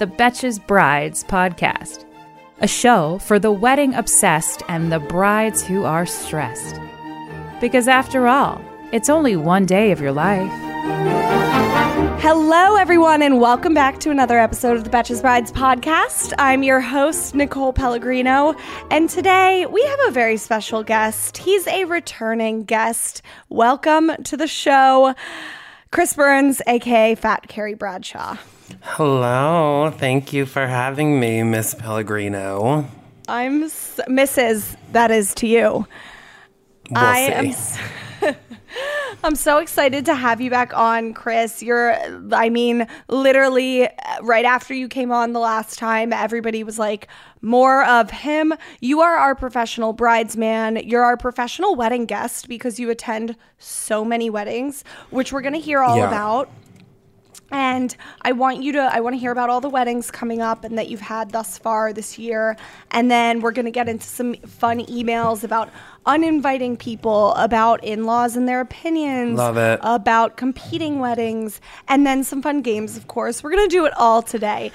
the Betches Brides podcast, a show for the wedding obsessed and the brides who are stressed. Because after all, it's only one day of your life. Hello, everyone, and welcome back to another episode of the Betches Brides podcast. I'm your host, Nicole Pellegrino, and today we have a very special guest. He's a returning guest. Welcome to the show. Chris Burns, aka Fat Carrie Bradshaw. Hello. Thank you for having me, Miss Pellegrino. I'm s- Mrs. That is to you. We'll I see. am. s- I'm so excited to have you back on, Chris. You're, I mean, literally uh, right after you came on the last time, everybody was like, more of him. You are our professional bridesman. You're our professional wedding guest because you attend so many weddings, which we're going to hear all Yeah. about. And I want you to, I want to hear about all the weddings coming up and that you've had thus far this year. And then we're going to get into some fun emails about uninviting people, about in laws and their opinions, Love it. about competing weddings, and then some fun games, of course. We're going to do it all today.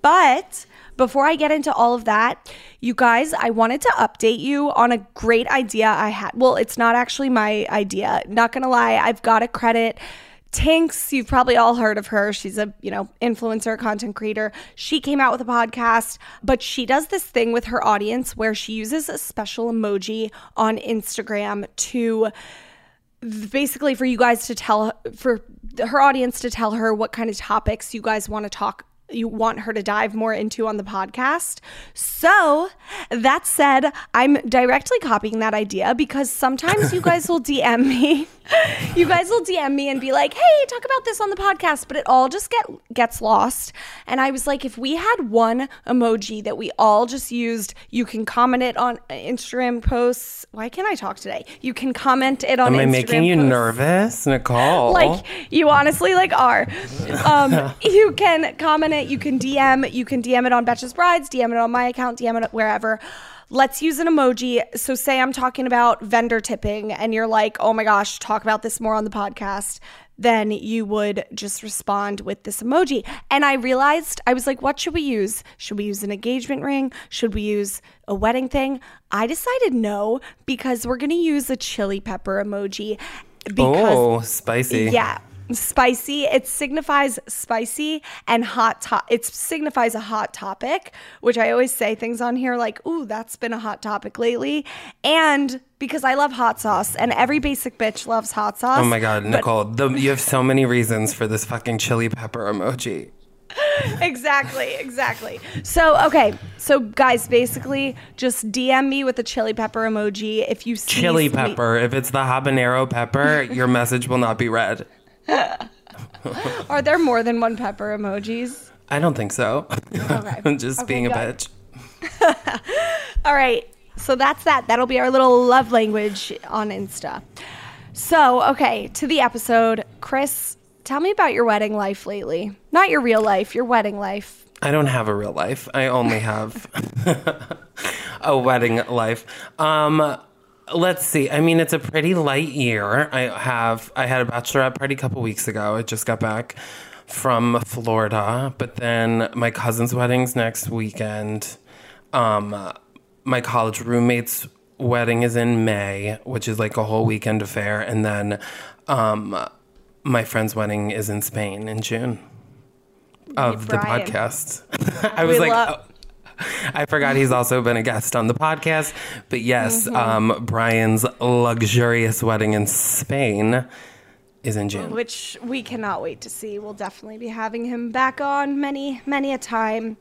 But before I get into all of that, you guys, I wanted to update you on a great idea I had. Well, it's not actually my idea. Not going to lie, I've got to credit Tinx, you've probably all heard of her. She's a, you know, influencer, content creator. She came out with a podcast, but she does this thing with her audience where she uses a special emoji on Instagram to basically for you guys to tell for her audience to tell her what kind of topics you guys want to talk you want her to dive more into on the podcast. So, that said, I'm directly copying that idea because sometimes you guys will DM me. You guys will DM me and be like, "Hey, talk about this on the podcast," but it all just get gets lost. And I was like, if we had one emoji that we all just used, you can comment it on Instagram posts. Why can't I talk today? You can comment it on Am I Instagram making you posts nervous, Nicole? like you honestly like are um you can comment it you can dm you can dm it on betches brides dm it on my account dm it wherever let's use an emoji so say i'm talking about vendor tipping and you're like oh my gosh talk about this more on the podcast then you would just respond with this emoji. And I realized, I was like, what should we use? Should we use an engagement ring? Should we use a wedding thing? I decided no, because we're going to use a chili pepper emoji. Because oh, spicy. yeah. Spicy. It signifies spicy and hot top. It signifies a hot topic, which I always say things on here like, ooh, that's been a hot topic lately. And because I love hot sauce and every basic bitch loves hot sauce. Oh my God, Nicole, the, you have so many reasons for this fucking chili pepper emoji. exactly, exactly. So, okay. So, guys, basically just DM me with a chili pepper emoji if you see Chili pepper. If it's the habanero pepper, your message will not be read. Are there more than one pepper emojis? I don't think so. Okay. I'm just Okay, being a bitch. All right. So that's that. That'll be our little love language on Insta. So, okay, to the episode. Chris, tell me about your wedding life lately. Not your real life, your wedding life. I don't have a real life. I only have a wedding life. Um, let's see. I mean, it's a pretty light year. I have. I had a bachelorette party a couple weeks ago. I just got back from Florida, but then my cousin's wedding's next weekend. Um, my college roommate's wedding is in May, which is like a whole weekend affair, and then um, my friend's wedding is in Spain in June of the podcast. I was We like, love- oh, I forgot he's also been a guest on the podcast. But yes, Mm-hmm. um, Brian's luxurious wedding in Spain is in June. which we cannot wait to see. We'll definitely be having him back on many, many a time.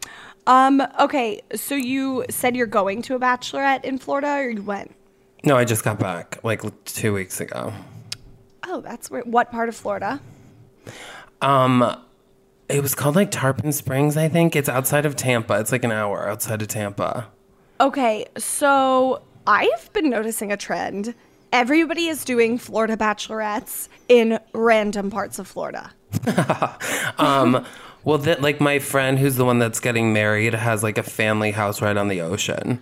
Um, okay, so you said you're going to a bachelorette in Florida, or you went? No, I just got back like two weeks ago. Oh, that's where. What part of Florida? Um, it was called like Tarpon Springs, I think. It's outside of Tampa. It's like an hour outside of Tampa. Okay, so I've been noticing a trend. Everybody is doing Florida bachelorettes in random parts of Florida. Um, well, that like my friend who's the one that's getting married has like a family house right on the ocean.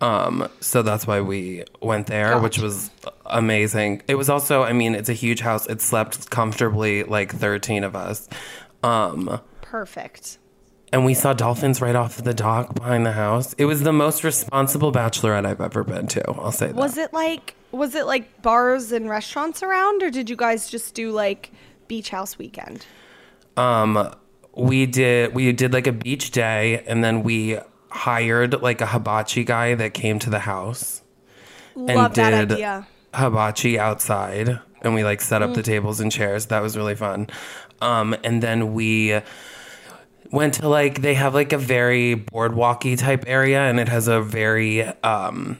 Um, so that's why we went there, which was amazing. It was also, I mean, it's a huge house. It slept comfortably like 13 of us. Um, Perfect. and we saw dolphins right off the dock behind the house. It was the most responsible bachelorette I've ever been to. I'll say that. Was it like was it like bars and restaurants around or did you guys just do like beach house weekend? Um, we did we did like a beach day, and then we hired like a hibachi guy that came to the house Love that idea. hibachi outside, and we like set up the tables and chairs. That was really fun. Um, and then we went to like they have like a very boardwalky type area, and it has a very um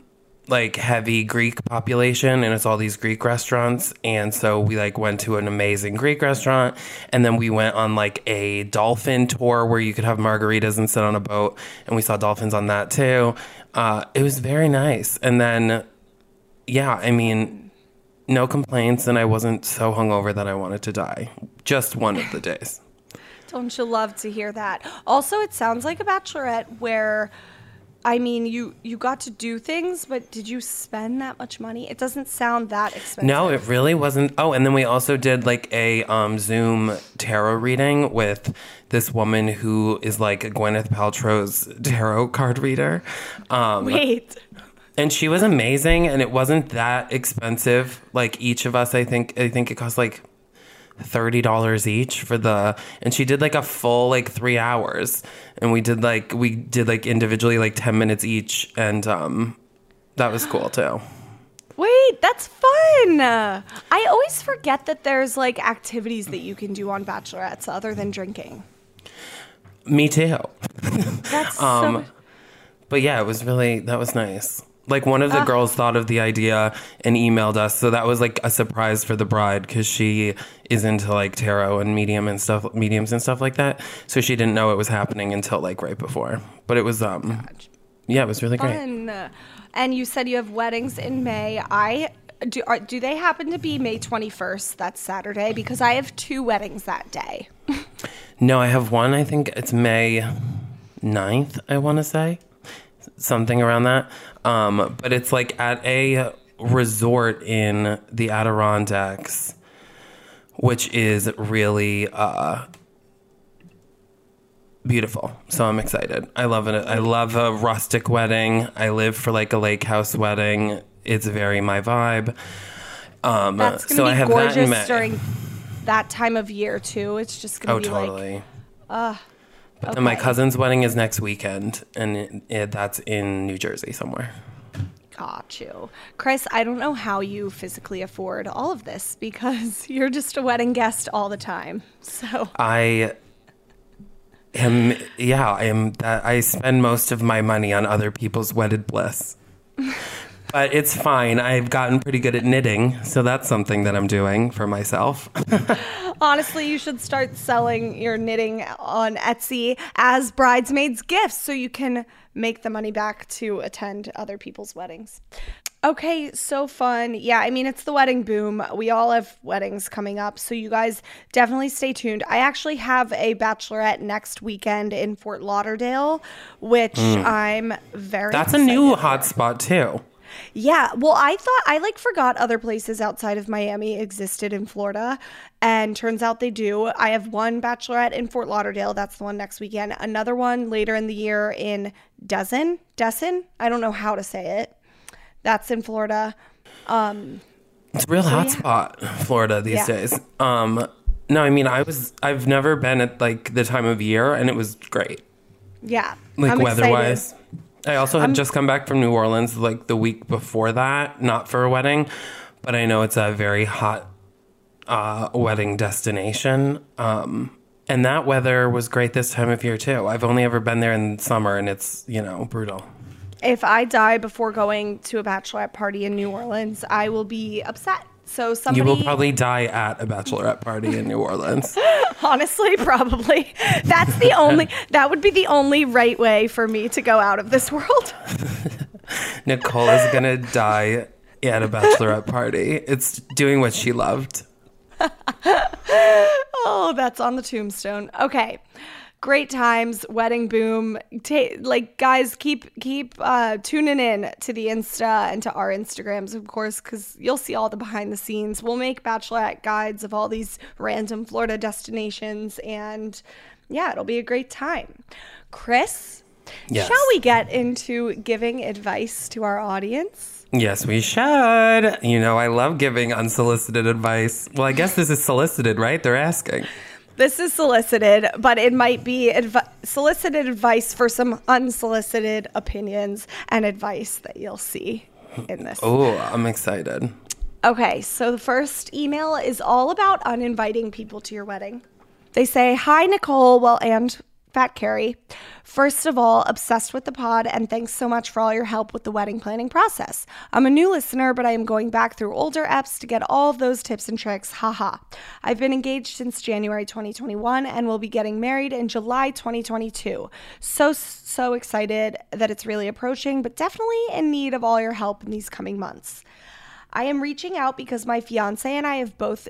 like heavy Greek population and it's all these Greek restaurants and so we like went to an amazing Greek restaurant and then we went on like a dolphin tour where you could have margaritas and sit on a boat and we saw dolphins on that too. Uh, it was very nice and then yeah, I mean no complaints and I wasn't so hungover that I wanted to die. Just one of the days. Don't you love to hear that? Also, it sounds like a bachelorette where I mean, you you got to do things, but did you spend that much money? It doesn't sound that expensive. No, it really wasn't. Oh, and then we also did like a um, Zoom tarot reading with this woman who is like Gwyneth Paltrow's tarot card reader. Um, Wait. and she was amazing, and it wasn't that expensive. Like each of us, I think, I think it cost like thirty dollars each for the and she did like a full like three hours. And we did like we did like individually like 10 minutes each. And um that was cool too. Wait, that's fun. I always forget that there's like activities that you can do on bachelorettes other than drinking. me too. That's Um, so but yeah it was really that was nice like one of the girls thought of the idea and emailed us so that was like a surprise for the bride because she is into like tarot and medium and stuff mediums and stuff like that so she didn't know it was happening until like right before but it was um yeah it was really great fun. And you said you have weddings in May. I do. Are, do they happen to be May 21st? That's Saturday because I have two weddings that day. No, I have one. I think it's May 9th, I want to say. Something around that. Um, but it's like at a resort in the Adirondacks, which is really uh, beautiful. So I'm excited. I love it. I love a rustic wedding. I live for like a lake house wedding. It's very my vibe. Um, That's gonna so I be have that in May. gorgeous during that time of year too. It's just gonna Oh, be totally. like, uh, But then my cousin's wedding is next weekend, and it, it, that's in New Jersey somewhere. got you, Chris. I don't know how you physically afford all of this because you're just a wedding guest all the time. So I am, yeah, I am. That I spend most of my money on other people's wedded bliss, but it's fine. I've gotten pretty good at knitting, so that's something that I'm doing for myself. Honestly, you should start selling your knitting on Etsy as bridesmaids' gifts so you can make the money back to attend other people's weddings. Okay, so fun. Yeah, I mean, it's the wedding boom. We all have weddings coming up, so you guys definitely stay tuned. I actually have a bachelorette next weekend in Fort Lauderdale, which hmm. I'm very that's a new excited for. hot spot too. Yeah, well, I thought I like forgot other places outside of Miami existed in Florida, and turns out they do. I have one bachelorette in Fort Lauderdale. That's the one next weekend. Another one later in the year in Destin. Destin. I don't know how to say it. That's in Florida. It's a real hot yeah. spot, Florida these Yeah. days. Um, no, I mean, I was, I've never been at like the time of year, and it was great. Yeah, like I'm weather excited. wise. I also had just come back from New Orleans like the week before that, not for a wedding, but I know it's a very hot uh, wedding destination. Um, and that weather was great this time of year too. I've only ever been there in summer, and it's you know brutal. If I die before going to a bachelorette party in New Orleans, I will be upset. So somebody You will probably die at a bachelorette party in New Orleans. honestly probably that's the only that would be the only right way for me to go out of this world. Nicole is gonna die at a bachelorette party. It's doing what she loved. Oh, that's on the tombstone. Okay. Great times, wedding boom. Ta- like guys, keep keep uh, tuning in to the Insta and to our Instagrams, of course, because you'll see all the behind the scenes. We'll make bachelorette guides of all these random Florida destinations, and yeah, it'll be a great time. Chris, Yes. shall we get into giving advice to our audience? Yes, we should. You know, I love giving unsolicited advice. Well, I guess this is solicited, right? They're asking. This is solicited, but it might be adv- solicited advice for some unsolicited opinions and advice that you'll see in this. Oh, I'm excited. Okay, so the first email is all about uninviting people to your wedding. They say, Hi, Nicole, well, and Fat Carrie. First of all, obsessed with the pod, and thanks so much for all your help with the wedding planning process. I'm a new listener, but I am going back through older eps to get all of those tips and tricks. Haha. I've been engaged since January 2021 and will be getting married in July 2022. So, so excited that it's really approaching, but definitely in need of all your help in these coming months. I am reaching out because my fiance and I have both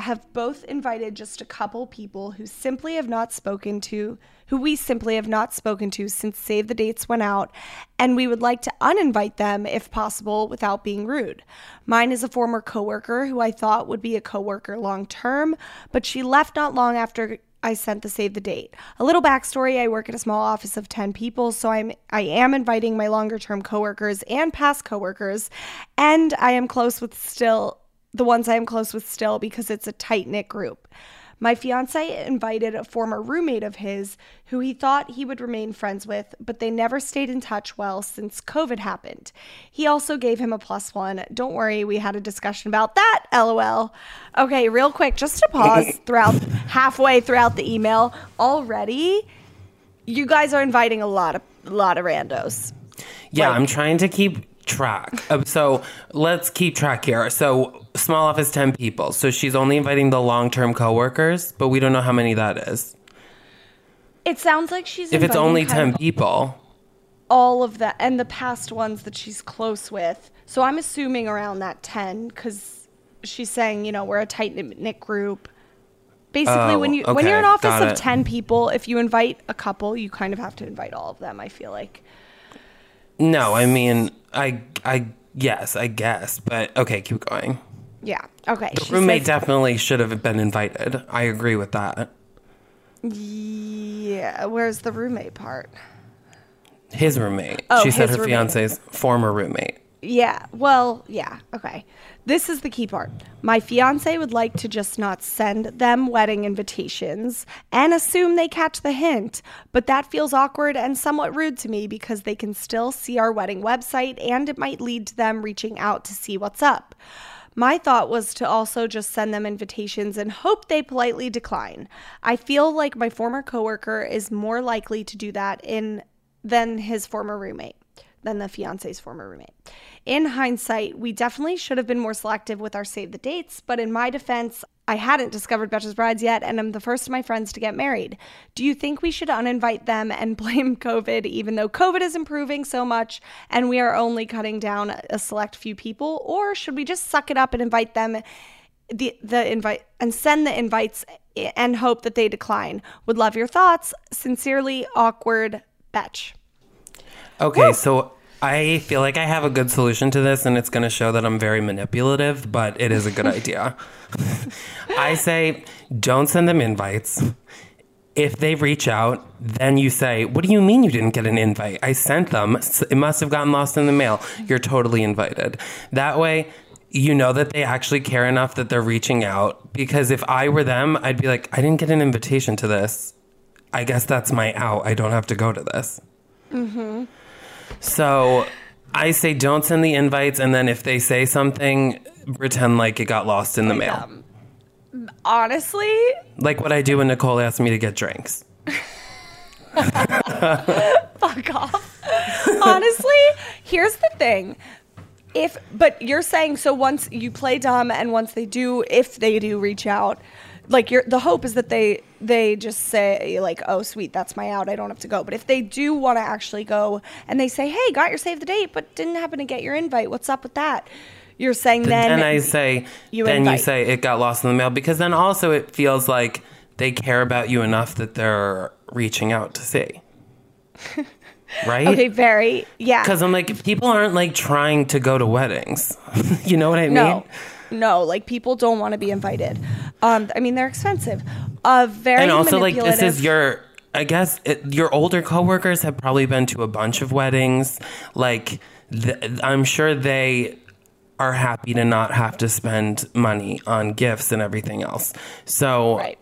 have both invited just a couple people who simply have not spoken to who we simply have not spoken to since save the dates went out and we would like to uninvite them if possible without being rude. Mine is a former coworker who I thought would be a coworker long term, but she left not long after I sent the save the date. A little backstory: I work at a small office of ten people, so I'm I am inviting my longer term coworkers and past coworkers, and I am close with still the ones I am close with still because it's a tight knit group. My fiance invited a former roommate of his who he thought he would remain friends with, but they never stayed in touch well since COVID happened. He also gave him a plus one. Don't worry, we had a discussion about that, lol. Okay, real quick, just to pause throughout halfway throughout the email. Already, you guys are inviting a lot of a lot of randos. Yeah, Like- I'm trying to keep track. Uh, so let's keep track here. So small office, 10 people. So she's only inviting the long term coworkers, but we don't know how many that is. It sounds like she's If it's only 10 people, all of that and the past ones that she's close with. So I'm assuming around that 10 cuz she's saying, you know, we're a tight knit group. Basically, Oh, when you when you're in an office of it. 10 people, if you invite a couple, you kind of have to invite all of them, I feel like. No, I mean, I, I, yes, I guess, but okay, keep going. Yeah. Okay. The roommate says- definitely should have been invited. I agree with that. Yeah, where's the roommate part? His roommate. Oh, she said her roommate. fiance's former roommate. Yeah, well, yeah, okay. This is the key part. My fiance would like to just not send them wedding invitations and assume they catch the hint, but that feels awkward and somewhat rude to me because they can still see our wedding website and it might lead to them reaching out to see what's up. My thought was to also just send them invitations and hope they politely decline. I feel like my former coworker is more likely to do that in than his former roommate than the fiance's former roommate. In hindsight, we definitely should have been more selective with our save the dates, but in my defense, I hadn't discovered Betches Brides yet, and I'm the first of my friends to get married. Do you think we should uninvite them and blame COVID, even though COVID is improving so much and we are only cutting down a select few people? Or should we just suck it up and invite them? The, the invite and send the invites and hope that they decline. Would love your thoughts. Sincerely, awkward Betch. Okay, so I feel like I have a good solution to this, and it's going to show that I'm very manipulative, but it is a good idea. I say, don't send them invites. If they reach out, then you say, What do you mean you didn't get an invite? I sent them. It must have gotten lost in the mail. You're totally invited. That way, you know that they actually care enough that they're reaching out. Because if I were them, I'd be like, I didn't get an invitation to this. I guess that's my out. I don't have to go to this. Mm-hmm. So I say don't send the invites, and then if they say something, pretend like it got lost in the mail. Um, honestly, Like what I do when Nicole asks me to get drinks. fuck off. Honestly, here's the thing. if but you're saying so once you play dumb and once they do if they do reach out like you're the hope is that they they just say like oh sweet that's my out i don't have to go but if they do want to actually go and they say hey got your save the date but didn't happen to get your invite what's up with that you're saying then and I say, you then you say it got lost in the mail because then also it feels like they care about you enough that they're reaching out to see. right? okay very yeah Because I'm like, people aren't like trying to go to weddings. you know what I mean? no no like people don't want to be invited um i mean they're expensive. Uh very and also like this is your i guess it, your older coworkers have probably been to a bunch of weddings. Like th- i'm sure they are happy to not have to spend money on gifts and everything else. So right.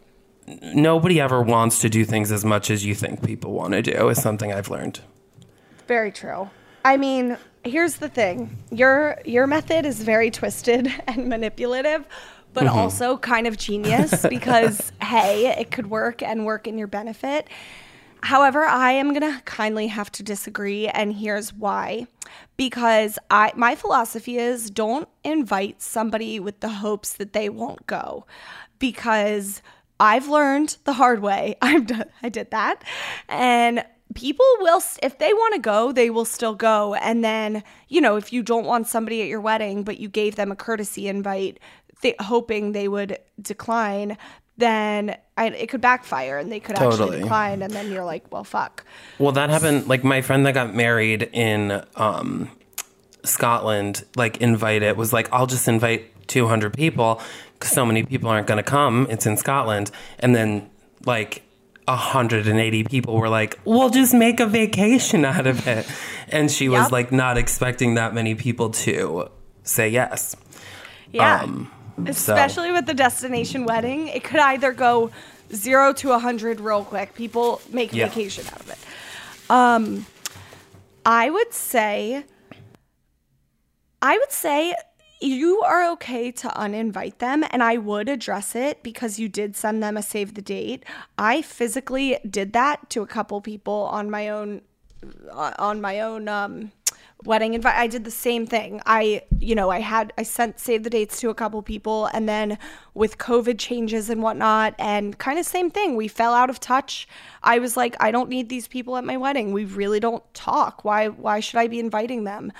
nobody ever wants to do things as much as you think people want to do is something i've learned. Very true. I mean, here's the thing. Your your method is very twisted and manipulative, but Mm-hmm. also kind of genius because hey, it could work and work in your benefit. However, I am going to kindly have to disagree and here's why. Because I my philosophy is don't invite somebody with the hopes that they won't go. Because I've learned the hard way. I've done, I did that. And people will if they want to go, they will still go. And then, you know, if you don't want somebody at your wedding but you gave them a courtesy invite th- hoping they would decline, then I, it could backfire and they could actually decline and then you're like, well, fuck. Well, that happened. Like my friend that got married in um, Scotland, like invited was like, I'll just invite 200 people because so many people aren't going to come. It's in Scotland, and then like 180 people were like, "We'll just make a vacation out of it," and she was like not expecting that many people to say yes. Yeah. Um, Especially with the destination wedding, it could either go zero to a hundred real quick. People make a Yeah. vacation out of it. Um, I would say, I would say you are okay to uninvite them, and I would address it because you did send them a save the date. I physically did that to a couple people on my own uh, on my own um, wedding invite. I did the same thing. I, you know, I had I sent save the dates to a couple people, and then with COVID changes and whatnot, and kind of same thing. We fell out of touch. I was like, I don't need these people at my wedding. We really don't talk. Why? Why should I be inviting them?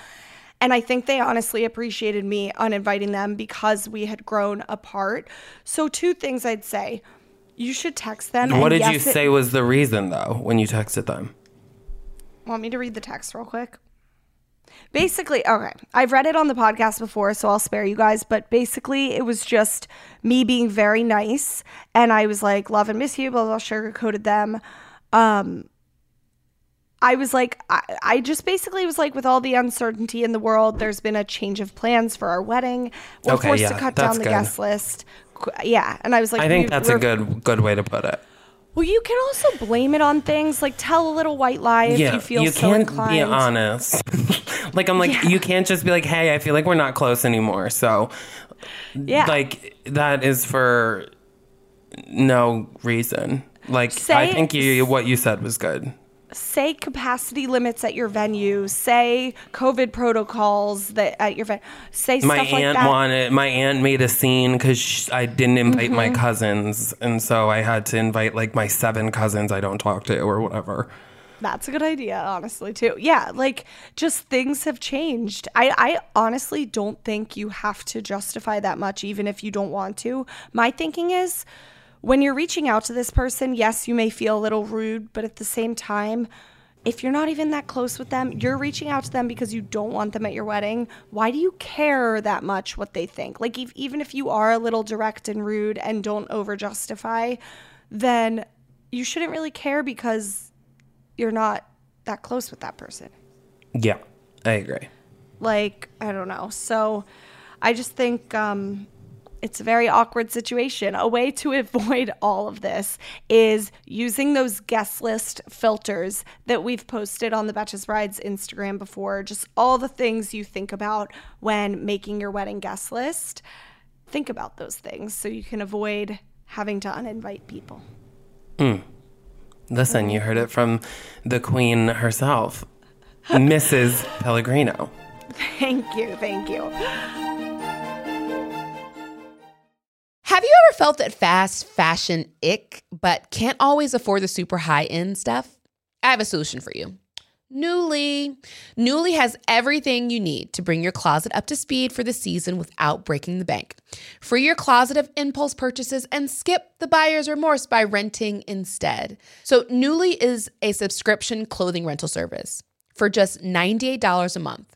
And I think they honestly appreciated me uninviting them because we had grown apart. So two things I'd say. You should text them. What did you yes, it- say was the reason though when you texted them? Want me to read the text real quick? Basically, okay, I've read it on the podcast before, so I'll spare you guys. But basically, it was just me being very nice, and I was like, "Love and miss you," blah blah, sugarcoated them. Um, I was like, I, I just basically was like, with all the uncertainty in the world, there's been a change of plans for our wedding. We're Okay, forced yeah, to cut down the good. guest list. Yeah, and I was like, I think that's a good good way to put it. Well, you can also blame it on things like tell a little white lie if you feel you so can't inclined. be honest. like I'm like Yeah. you can't just be like, hey, I feel like we're not close anymore. So Yeah. like that is for no reason. Like I think you what you said was good. Say capacity limits at your venue, say COVID protocols that at your venue, say My stuff like aunt that. wanted. My aunt made a scene because I didn't invite my Mm-hmm. cousins, and so I had to invite like my seven cousins I don't talk to or whatever. That's a good idea, honestly, too. Yeah, like just things have changed. I, I honestly don't think you have to justify that much, even if you don't want to. My thinking is when you're reaching out to this person, yes, you may feel a little rude, but at the same time, if you're not even that close with them, you're reaching out to them because you don't want them at your wedding. Why do you care that much what they think? Like, if, even if you are a little direct and rude and don't over justify, then you shouldn't really care because you're not that close with that person. Yeah, I agree. Like, I don't know. So I just think um, it's a very awkward situation. A way to avoid all of this is using those guest list filters that we've posted on the Betches Brides Instagram before. Just all the things you think about when making your wedding guest list. Think about those things so you can avoid having to uninvite people. Listen, Mm-hmm. you heard it from the queen herself, Mrs. Pellegrino. Thank you. Thank you. Have you ever felt that fast fashion ick, but can't always afford the super high end stuff? I have a solution for you. Nuuly. Nuuly has everything you need to bring your closet up to speed for the season without breaking the bank. Free your closet of impulse purchases and skip the buyer's remorse by renting instead. So, Nuuly is a subscription clothing rental service. For just $98 a month,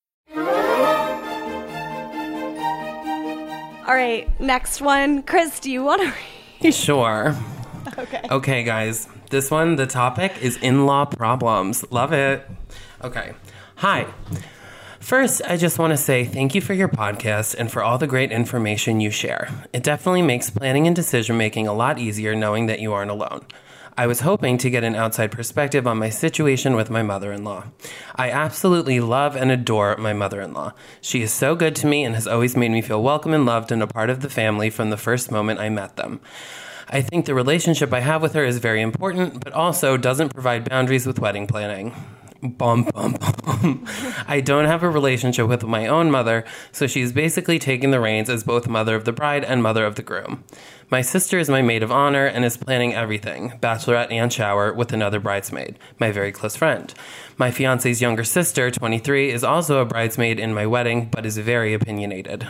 All right, next one. Chris, do you want to read? Sure. Okay. Okay, guys. This one, the topic is in law problems. Love it. Okay. Hi. First, I just want to say thank you for your podcast and for all the great information you share. It definitely makes planning and decision making a lot easier knowing that you aren't alone. I was hoping to get an outside perspective on my situation with my mother in law. I absolutely love and adore my mother in law. She is so good to me and has always made me feel welcome and loved and a part of the family from the first moment I met them. I think the relationship I have with her is very important, but also doesn't provide boundaries with wedding planning. Bum, bum, bum. I don't have a relationship with my own mother, so she's basically taking the reins as both mother of the bride and mother of the groom. My sister is my maid of honor and is planning everything bachelorette and shower with another bridesmaid, my very close friend. My fiance's younger sister, 23, is also a bridesmaid in my wedding, but is very opinionated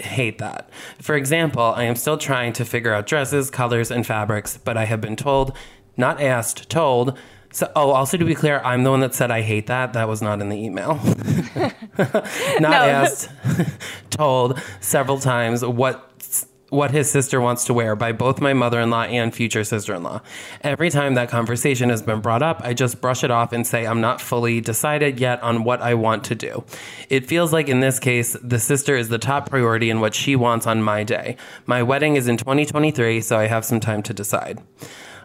hate that. For example, I am still trying to figure out dresses, colors, and fabrics, but I have been told, not asked, told. So, oh, also to be clear, I'm the one that said I hate that. That was not in the email. not No. asked, told several times what what his sister wants to wear by both my mother-in-law and future sister-in-law. Every time that conversation has been brought up, I just brush it off and say I'm not fully decided yet on what I want to do. It feels like in this case, the sister is the top priority in what she wants on my day. My wedding is in 2023, so I have some time to decide.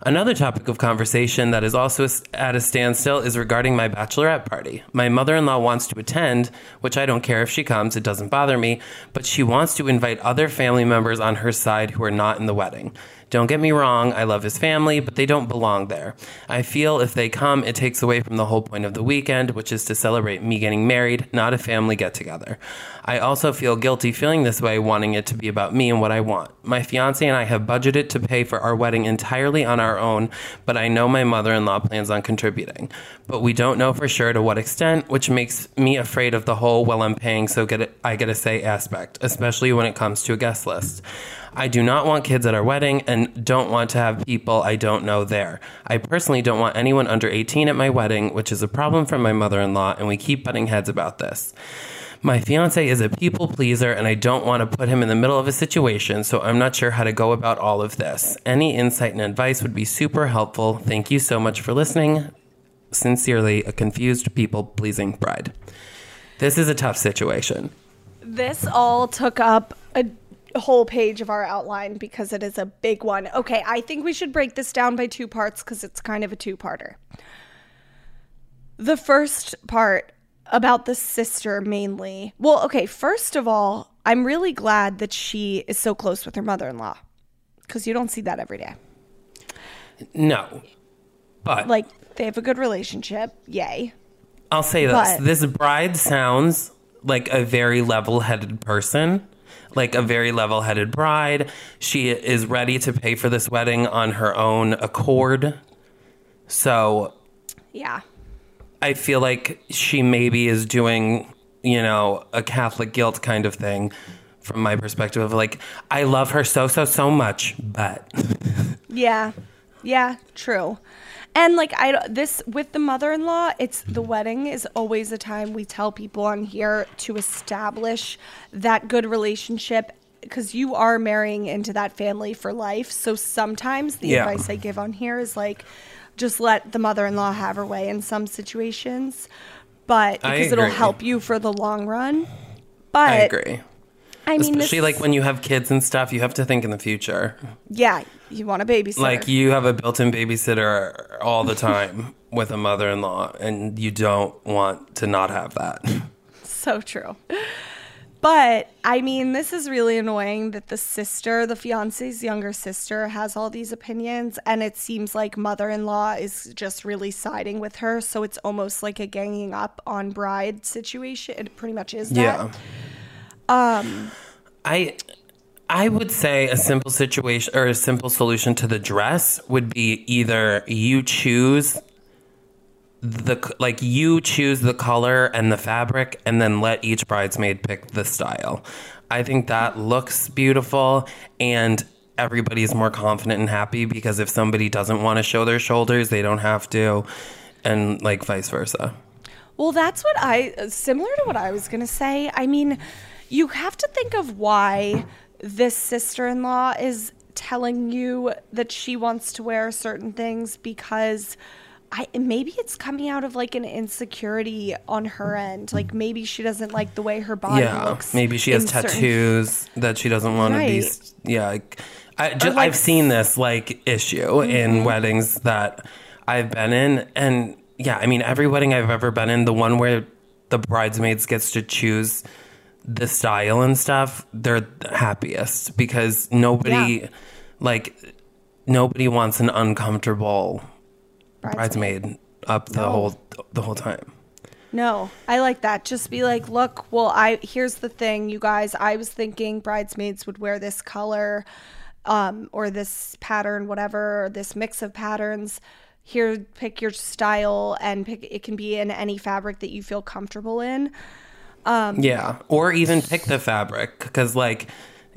Another topic of conversation that is also at a standstill is regarding my bachelorette party. My mother in law wants to attend, which I don't care if she comes, it doesn't bother me, but she wants to invite other family members on her side who are not in the wedding. Don't get me wrong, I love his family, but they don't belong there. I feel if they come, it takes away from the whole point of the weekend, which is to celebrate me getting married, not a family get together. I also feel guilty feeling this way, wanting it to be about me and what I want. My fiance and I have budgeted to pay for our wedding entirely on our own, but I know my mother in law plans on contributing. But we don't know for sure to what extent, which makes me afraid of the whole, well, I'm paying, so get it, I get a say aspect, especially when it comes to a guest list. I do not want kids at our wedding and don't want to have people I don't know there. I personally don't want anyone under 18 at my wedding, which is a problem for my mother in law, and we keep butting heads about this. My fiance is a people pleaser, and I don't want to put him in the middle of a situation, so I'm not sure how to go about all of this. Any insight and advice would be super helpful. Thank you so much for listening. Sincerely, a confused people pleasing bride. This is a tough situation. This all took up a whole page of our outline because it is a big one. Okay, I think we should break this down by two parts because it's kind of a two parter. the first part about the sister mainly. Well, okay, first of all, I'm really glad that she is so close with her mother in law because you don't see that every day. No. But Like, they have a good relationship. Yay. I'll say this. but- this bride sounds like a very level-headed person. Like a very level-headed bride. She is ready to pay for this wedding on her own accord. So Yeah. I feel like she maybe is doing, you know, a Catholic guilt kind of thing from my perspective of like, I love her so, so, so much, but Yeah. Yeah, true. And like I this with the mother-in-law, it's the wedding is always a time we tell people on here to establish that good relationship because you are marrying into that family for life. So sometimes the Yeah. advice I give on here is like just let the mother-in-law have her way in some situations, but because it'll help you for the long run. But I agree. I mean, Especially like when you have kids and stuff, you have to think in the future. yeah, you want a babysitter. Like you have a built-in babysitter all the time with a mother-in-law, and you don't want to not have that. So true. But I mean, this is really annoying that the sister, the fiance's younger sister, has all these opinions, and it seems like mother in law is just really siding with her. So it's almost like a ganging up on bride situation. It pretty much is that. Yeah. Um, I I would say a simple situation or a simple solution to the dress would be either you choose the like you choose the color and the fabric and then let each bridesmaid pick the style. I think that looks beautiful and everybody's more confident and happy because if somebody doesn't want to show their shoulders, they don't have to and like vice versa. Well, that's what I similar to what I was going to say. I mean, you have to think of why this sister-in-law is telling you that she wants to wear certain things because I maybe it's coming out of like an insecurity on her end. Like maybe she doesn't like the way her body yeah, looks. maybe she has in certain- tattoos that she doesn't want to be. Right. Yeah, like, I just, like- Mm-hmm. I've seen this like issue in weddings that I've been in, and yeah, I mean every wedding I've ever been in, the one where the bridesmaids gets to choose the style and stuff, they're the happiest because nobody, Yeah. like, nobody wants an uncomfortable Bridesmaid. bridesmaid up the whole the whole time. No, I like that. Just be like, look, well, I here's the thing, you guys. I was thinking bridesmaids would wear this color, um, or this pattern, whatever, or this mix of patterns. Here, pick your style, and pick. It can be in any fabric that you feel comfortable in. Um, yeah, or even pick the fabric because like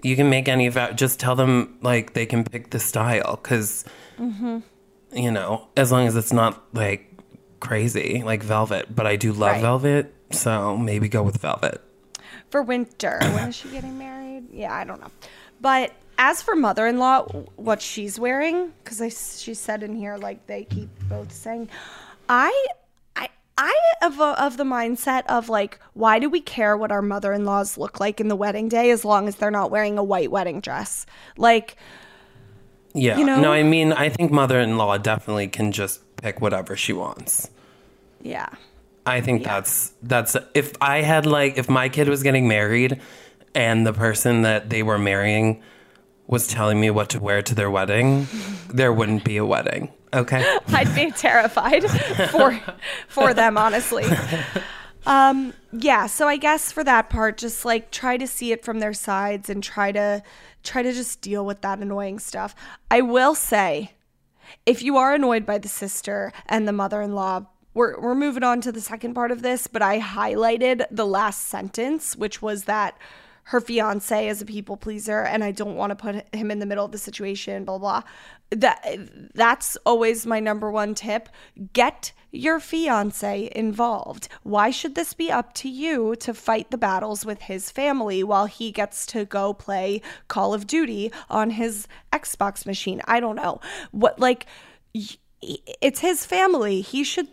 you can make any fa- just tell them like they can pick the style because mm-hmm. you know as long as it's not like crazy like velvet. But I do love Right. velvet, so maybe go with velvet. for winter. when is she getting married? Yeah, I don't know. But as for mother-in-law, what she's wearing, because I she said in here like they keep both saying, I. I, I of, uh, of the mindset of like, why do we care what our mother-in-laws look like in the wedding day as long as they're not wearing a white wedding dress? Like, Yeah, You know? no, I mean I think mother-in-law definitely can just pick whatever she wants. yeah, I think that's that's if I had like if my kid was getting married and the person that they were marrying was telling me what to wear to their wedding, there wouldn't be a wedding. Okay? I'd be terrified for for them, honestly. Um, yeah, so I guess for that part, just like try to see it from their sides and try to try to just deal with that annoying stuff. I will say, if you are annoyed by the sister and the mother-in-law, we're we're moving on to the second part of this, but I highlighted the last sentence, which was that her fiance is a people pleaser and I don't want to put him in the middle of the situation, blah blah. That that's always my number one tip. Get your fiance involved. Why should this be up to you to fight the battles with his family while he gets to go play Call of Duty on his Xbox machine? I don't know. What like it's his family. He should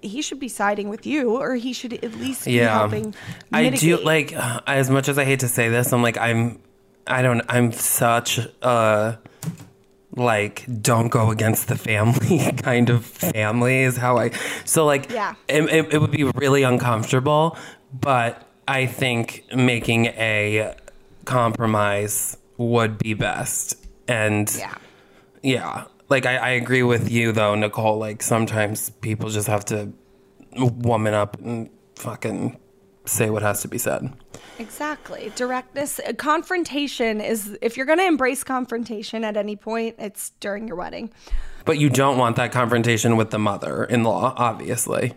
he should be siding with you or he should at least be Yeah. helping I do mitigate. like as much as I hate to say this, I'm like I'm I don't I'm such a like don't go against the family kind of family is how I so like Yeah. it, it, it would be really uncomfortable but I think making a compromise would be best and Yeah. yeah like I, I agree with you though Nicole like sometimes people just have to woman up and fucking say what has to be said Exactly. Directness, uh, confrontation is, if you're going to embrace confrontation at any point, it's during your wedding. but you don't want that confrontation with the mother-in-law obviously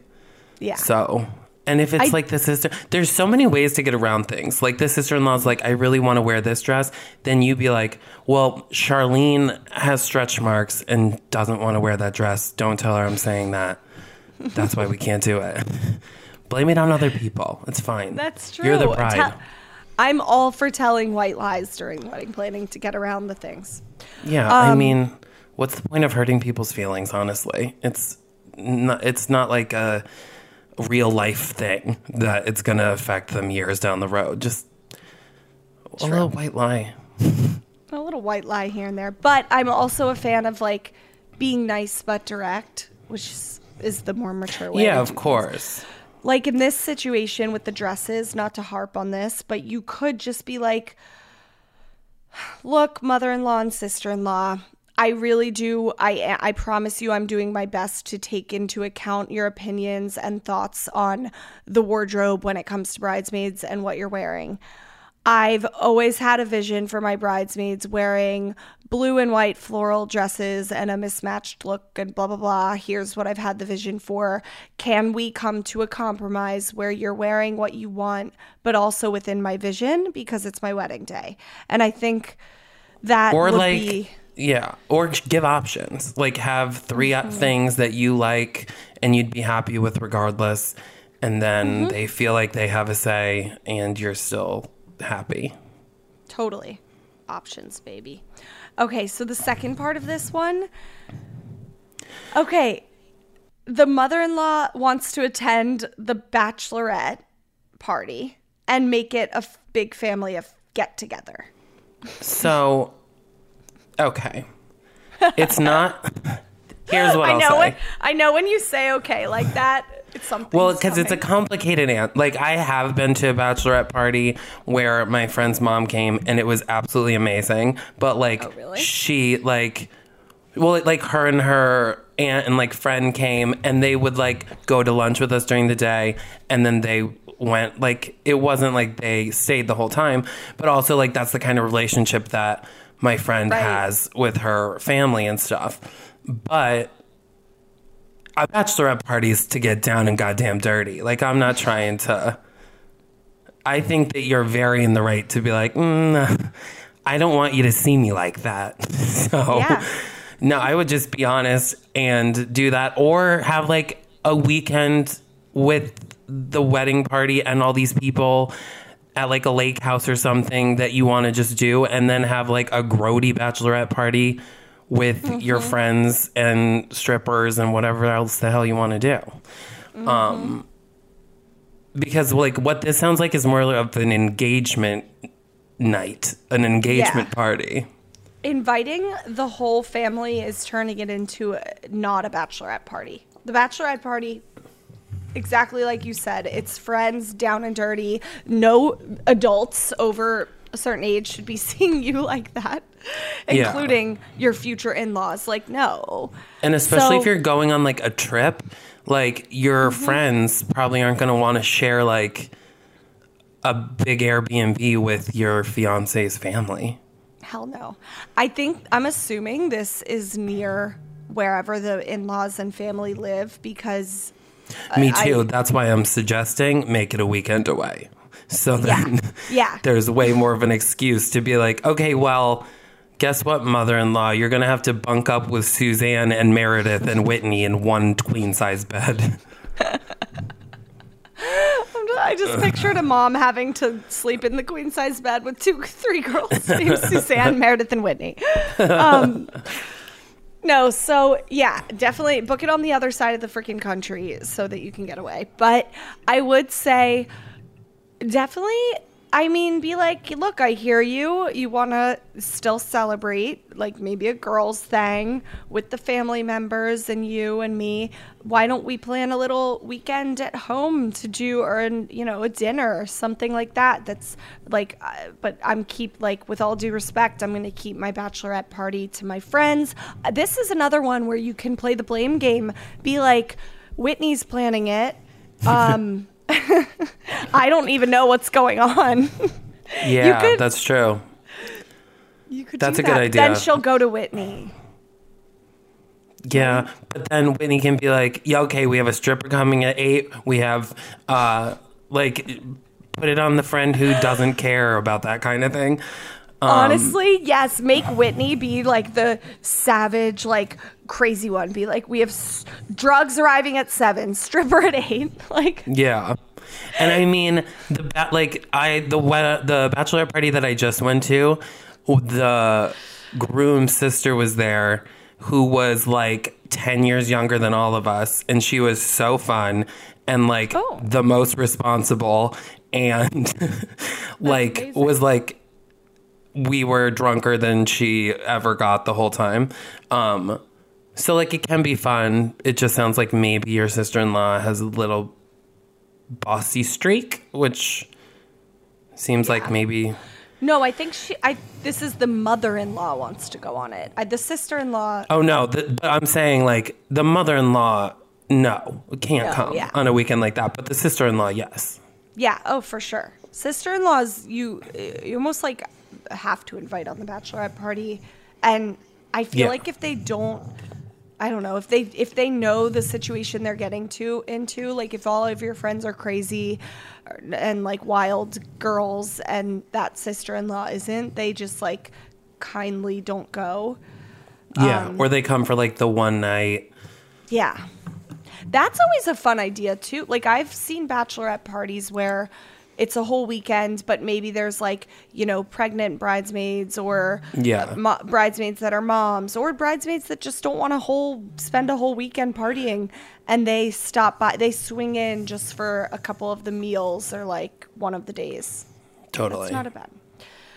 Yeah. So, and if it's I- like the sister, there's so many ways to get around things. Like the sister in law's like, I really want to wear this dress. Then you'd be like, well, Charlene has stretch marks and doesn't want to wear that dress. Don't tell her I'm saying that. That's why we can't do it. Blame it on other people. It's fine. That's true. You're the bride. Tell- I'm all for telling white lies during wedding planning to get around the things. yeah, I Um, mean, what's the point of hurting people's feelings? Honestly, it's not. It's not like a real life thing that it's going to affect them years down the road. Just a little white lie. A little white lie here and there. But I'm also a fan of like being nice but direct, which is, is the more mature way. Yeah, of course. things. Like in this situation with the dresses, not to harp on this, but you could just be like, look, mother in law and sister in law, I really do. I, I promise you, I'm doing my best to take into account your opinions and thoughts on the wardrobe when it comes to bridesmaids and what you're wearing. I've always had a vision for my bridesmaids wearing blue and white floral dresses and a mismatched look and blah, blah, blah. Here's what I've had the vision for. Can we come to a compromise where you're wearing what you want, but also within my vision because it's my wedding day? And I think that Or would like, be. yeah, or give options. Like have 3 Mm-hmm. things that you like and you'd be happy with regardless, and then Mm-hmm. they feel like they have a say, and you're still happy. Totally. Options, baby. Okay, so the second part of this one. Okay, the mother in law wants to attend the bachelorette party and make it a f- big family of get together. So, okay, it's not. Here's what I will know say. when I know when you say okay like that, it's something. Well, because it's a complicated aunt. Like I have been to a bachelorette party where my friend's mom came and it was absolutely amazing. But like Oh, really? she like, well, like her and her aunt and like friend came and they would like go to lunch with us during the day and then they went like it wasn't like they stayed the whole time, but also like that's the kind of relationship that my friend Right. has with her family and stuff. But a bachelorette parties to get down and goddamn dirty. Like I'm not trying to. I think that you're very in the right to be like, mm, I don't want you to see me like that. So, Yeah. no, I would just be honest and do that, or have like a weekend with the wedding party and all these people at like a lake house or something that you want to just do, and then have like a grody bachelorette party with your friends and strippers and whatever else the hell you want to do. Um, because like what this sounds like is more of an engagement night, an engagement Yeah. party. inviting the whole family is turning it into a, not a bachelorette party. The bachelorette party, exactly like you said, it's friends down and dirty. No adults over a certain age should be seeing you like that, Yeah. including your future in laws. Like, no. And especially if you're going on like a trip, like your mm-hmm. friends probably aren't going to want to share like a big Airbnb with your fiance's family. Hell no. I think I'm assuming this is near wherever the in laws and family live because Me I- too. That's why I'm suggesting make it a weekend away. So then Yeah. there's way more of an excuse to be like, okay, well, guess what, mother in law? You're going to have to bunk up with Suzanne and Meredith and Whitney in one queen size bed. I just pictured a mom having to sleep in the queen size bed with two, three girls named Suzanne, Meredith, and Whitney. Um, no, so yeah, definitely book it on the other side of the freaking country so that you can get away. But I would say definitely I mean, be like, look, I hear you. You want to still celebrate, like maybe a girls' thing with the family members and you and me. Why don't we plan a little weekend at home to do, or an, you know, a dinner or something like that? That's like, uh, but I'm keep like, with all due respect, I'm going to keep my bachelorette party to my friends. Uh, this is another one where you can play the blame game. Be like, Whitney's planning it. Um, I don't even know what's going on. Yeah, could- that's true. You could That's do a good idea. Then she'll go to Whitney. Yeah, but then Whitney can be like, "Yeah, okay, we have a stripper coming at eight. We have, uh, like, put it on the friend who doesn't care about that kind of thing." Um, Honestly, yes. Make Whitney be like the savage, like crazy one. Be like, we have s- drugs arriving at seven, stripper at eight. Like, Yeah. And I mean the ba- like I the the bachelorette party that I just went to, the groom's sister was there who was like 10 years younger than all of us and she was so fun and like Oh. the most responsible and like was like we were drunker than she ever got the whole time. Um so like it can be fun. It just sounds like maybe your sister-in-law has a little bossy streak, which seems like maybe no, I think she. I this is the mother-in-law wants to go on it. I, the sister-in-law. Oh no, the, but I'm saying like the mother-in-law no, can't No, come yeah. on a weekend like that, but the sister-in-law yes. Yeah. Oh, for sure. Sister-in-laws, you you almost like have to invite on the bachelorette party, and I feel Yeah. like if they don't, I don't know if they if they know the situation they're getting to into, like if all of your friends are crazy and like wild girls, and that sister-in-law isn't, they just like kindly don't go. Yeah, Um, or they come for like the one night. Yeah. That's always a fun idea too. Like I've seen bachelorette parties where it's a whole weekend, but maybe there's like, you know, pregnant bridesmaids or Yeah. uh, mo- bridesmaids that are moms or bridesmaids that just don't want to whole spend a whole weekend partying and they stop by they swing in just for a couple of the meals or like one of the days. Totally. It's not a bad.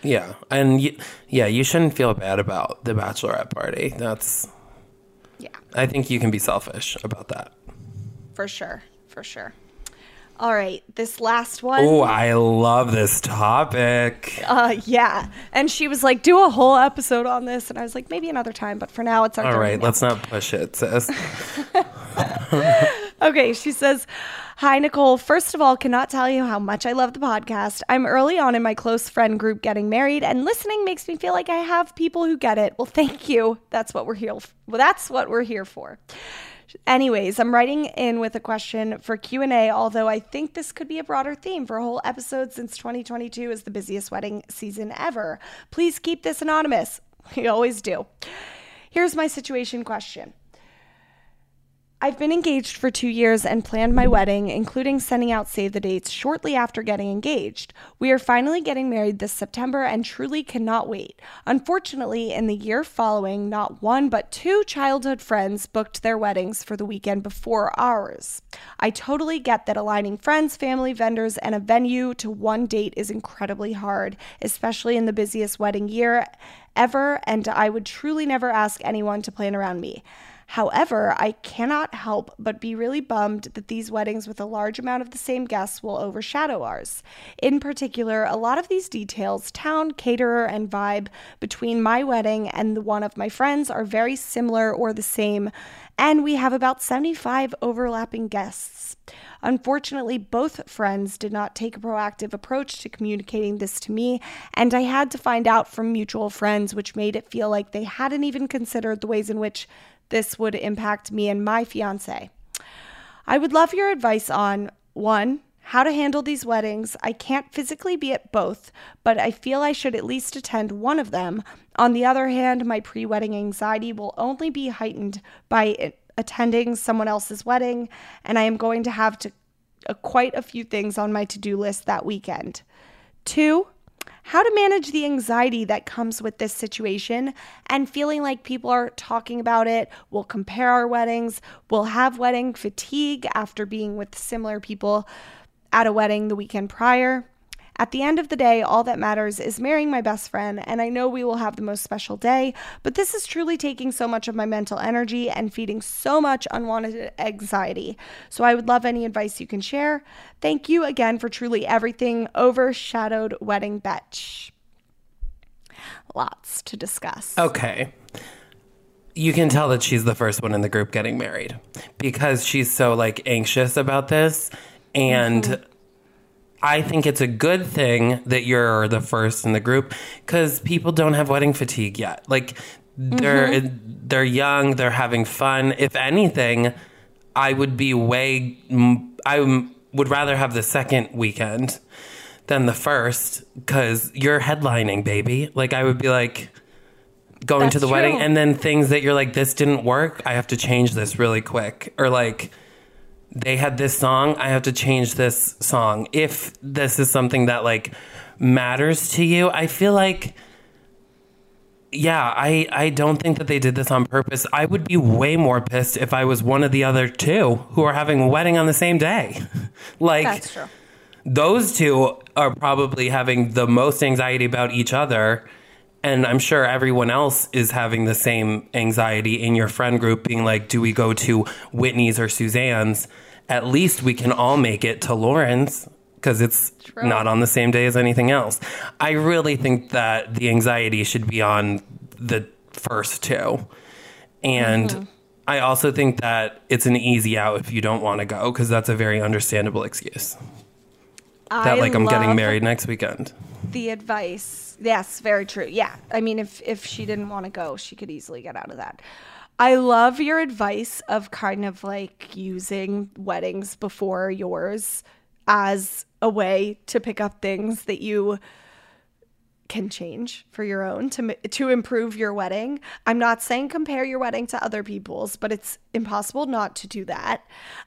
yeah. And y- yeah, you shouldn't feel bad about the bachelorette party. That's Yeah, I think you can be selfish about that. for sure. For sure. All right, this last one. Oh, I love this topic. Uh, yeah. And she was like, do a whole episode on this. And I was like, maybe another time, but for now, it's our All right, let's not push it, sis. Okay, she says, Hi, Nicole. First of all, cannot tell you how much I love the podcast. I'm early on in my close friend group getting married, and listening makes me feel like I have people who get it. Well, thank you. That's what we're here. For. Well, that's what we're here for. Anyways, I'm writing in with a question for Q&A, although I think this could be a broader theme for a whole episode since 2022 is the busiest wedding season ever. Please keep this anonymous. We always do. Here's my situation question. I've been engaged for two years and planned my wedding, including sending out save the dates shortly after getting engaged. We are finally getting married this September and truly cannot wait. Unfortunately, in the year following, not one but two childhood friends booked their weddings for the weekend before ours. I totally get that aligning friends, family, vendors, and a venue to one date is incredibly hard, especially in the busiest wedding year ever, and I would truly never ask anyone to plan around me. However, I cannot help but be really bummed that these weddings with a large amount of the same guests will overshadow ours. In particular, a lot of these details, town, caterer, and vibe between my wedding and the one of my friends are very similar or the same, and we have about 75 overlapping guests. Unfortunately, both friends did not take a proactive approach to communicating this to me, and I had to find out from mutual friends, which made it feel like they hadn't even considered the ways in which this would impact me and my fiance. I would love your advice on one, how to handle these weddings. I can't physically be at both, but I feel I should at least attend one of them. On the other hand, my pre wedding anxiety will only be heightened by attending someone else's wedding, and I am going to have to uh, quite a few things on my to do list that weekend. Two, how to manage the anxiety that comes with this situation and feeling like people are talking about it. We'll compare our weddings. We'll have wedding fatigue after being with similar people at a wedding the weekend prior. At the end of the day, all that matters is marrying my best friend, and I know we will have the most special day, but this is truly taking so much of my mental energy and feeding so much unwanted anxiety. So I would love any advice you can share. Thank you again for truly everything. Overshadowed wedding betch. Lots to discuss. Okay. You can tell that she's the first one in the group getting married because she's so like anxious about this and mm-hmm. I think it's a good thing that you're the first in the group cuz people don't have wedding fatigue yet. Like they're mm-hmm. they're young, they're having fun. If anything, I would be way I would rather have the second weekend than the first cuz you're headlining, baby. Like I would be like going to That's the wedding and then things that you're like this didn't work i have to change this really quick or like they had this song i have to change this song if this is something that like matters to you i feel like yeah i i don't think that they did this on purpose i would be way more pissed if i was one of the other two who are having a wedding on the same day like That's true. those two are probably having the most anxiety about each other. And I'm sure everyone else is having the same anxiety in your friend group, being like, do we go to Whitney's or Suzanne's? At least we can all make it to Lauren's because it's not on the same day as anything else. I really think that the anxiety should be on the first two. And mm-hmm. I also think that it's an easy out if you don't want to go because that's a very understandable excuse that like I'm getting married next weekend. The advice. Yes, very true. Yeah. I mean if if she didn't want to go, she could easily get out of that. I love your advice of kind of like using weddings before yours as a way to pick up things that you can change for your own to to improve your wedding. I'm not saying compare your wedding to other people's, but it's impossible not to do that.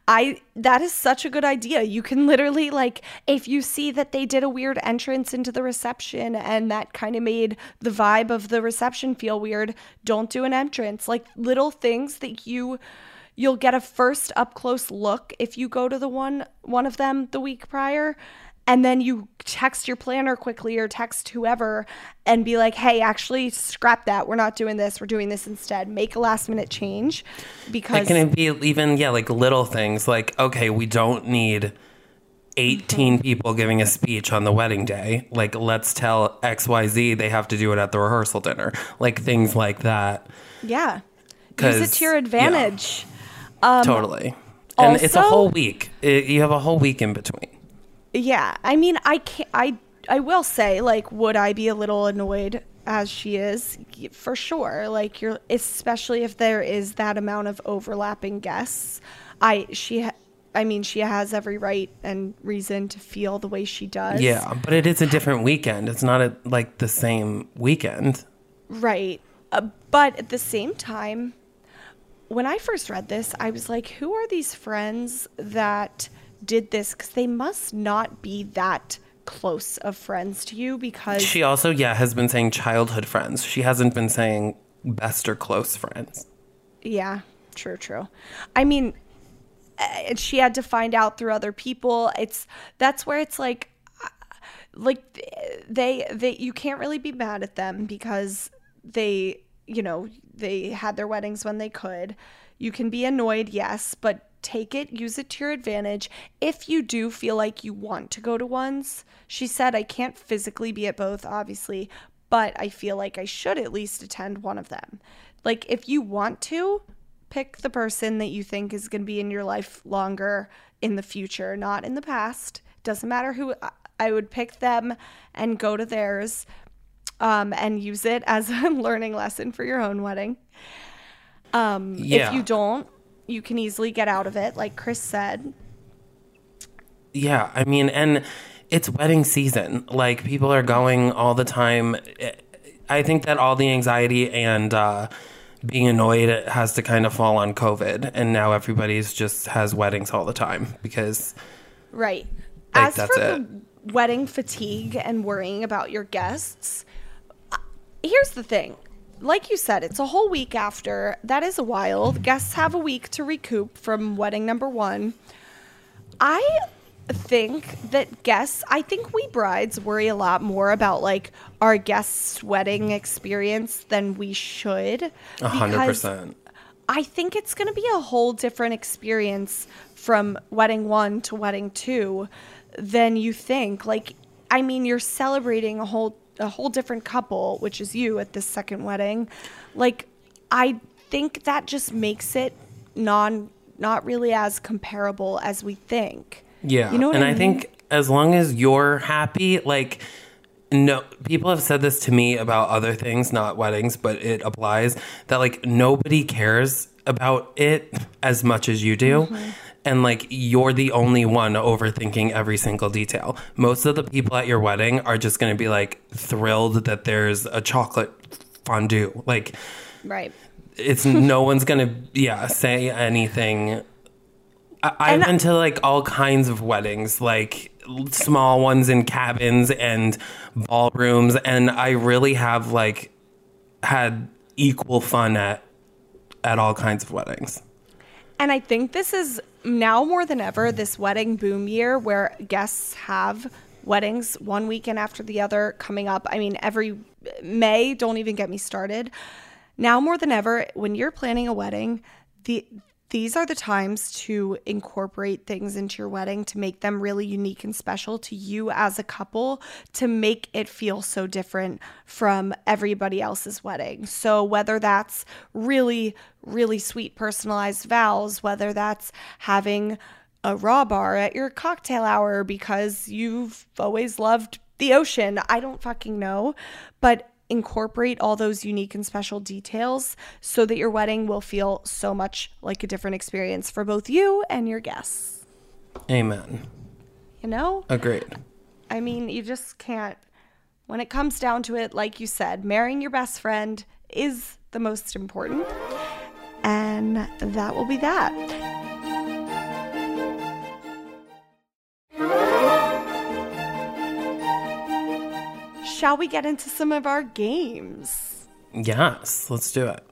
I that is such a good idea. You can literally like if you see that they did a weird entrance into the reception and that kind of made the vibe of the reception feel weird, don't do an entrance. Like little things that you you'll get a first up close look if you go to the one one of them the week prior and then you text your planner quickly or text whoever and be like hey actually scrap that we're not doing this we're doing this instead make a last minute change because. It can be even yeah, like little things like okay, we don't need 18 mm-hmm. people giving a speech on the wedding day. Like let's tell XYZ they have to do it at the rehearsal dinner. Like things like that. yeah use it to your yeah. advantage totally. And it's a whole week. It, you have a whole week in between. Yeah, I mean, I can I I will say, like, would I be a little annoyed as she is? For sure. Like, you're especially if there is that amount of overlapping guests. I she, ha- I mean, she has every right and reason to feel the way she does. Yeah, but it is a different weekend. It's not a, like the same weekend. Right. Uh, but at the same time, when I first read this, I was like, who are these friends that did this? Because they must not be that close of friends to you because She also, yeah, has been saying childhood friends. She hasn't been saying best or close friends. Yeah, true, true. I mean, uh, she had to find out through other people. It's that's where it's like, uh, like they they you can't really be mad at them because they you know they had their weddings when they could. You can be annoyed, yes, but take it, use it to your advantage. If you do feel like you want to go to ones, she said, I can't physically be at both, obviously, but I feel like I should at least attend one of them. Like, if you want to, pick the person that you think is going to be in your life longer in the future, not in the past. Doesn't matter who, I- would pick them and go to theirs um, and use it as a learning lesson for your own wedding. Um, Yeah. If you don't, you can easily get out of it, like Chris said. Yeah, I mean, and it's wedding season. Like people are going all the time. I think that all the anxiety and uh, being annoyed has to kind of fall on COVID, and now everybody's just has weddings all the time because Right. Like, As that's for it. the wedding fatigue and worrying about your guests, uh, here's the thing. Like you said, it's a whole week after. That is a wild. Guests have a week to recoup from wedding number one. I think that guests, I think we brides worry a lot more about like our guests' wedding experience than we should. A hundred percent. I think it's going to be a whole different experience from wedding one to wedding two than you think. Like, I mean, you're celebrating a whole a whole different couple, which is you at this second wedding. Like, I think that just makes it non not really as comparable as we think. Yeah. You know what and I I, think as long as you're happy, like no people have said this to me about other things, not weddings, but it applies that like nobody cares about it as much as you do. Mm-hmm. And like you're the only one overthinking every single detail. Most of the people at your wedding are just going to be like thrilled that there's a chocolate fondue. Like Right. it's no one's gonna yeah say anything I, i've been to like all kinds of weddings like small ones in cabins and ballrooms and i really have like had equal fun at at all kinds of weddings And I think this is now more than ever this wedding boom year where guests have weddings one weekend after the other coming up. I mean, every May, don't even get me started. Now more than ever, when you're planning a wedding, the these are the times to incorporate things into your wedding to make them really unique and special to you as a couple to make it feel so different from everybody else's wedding. So, whether that's really, really sweet personalized vows, whether that's having a raw bar at your cocktail hour because you've always loved the ocean, I don't fucking know. But incorporate all those unique and special details so that your wedding will feel so much like a different experience for both you and your guests. amen You know? agreed I mean, you just can't. When it comes down to it, like you said, marrying your best friend is the most important. And that will be that. Shall we get into some of our games? yes let's do it.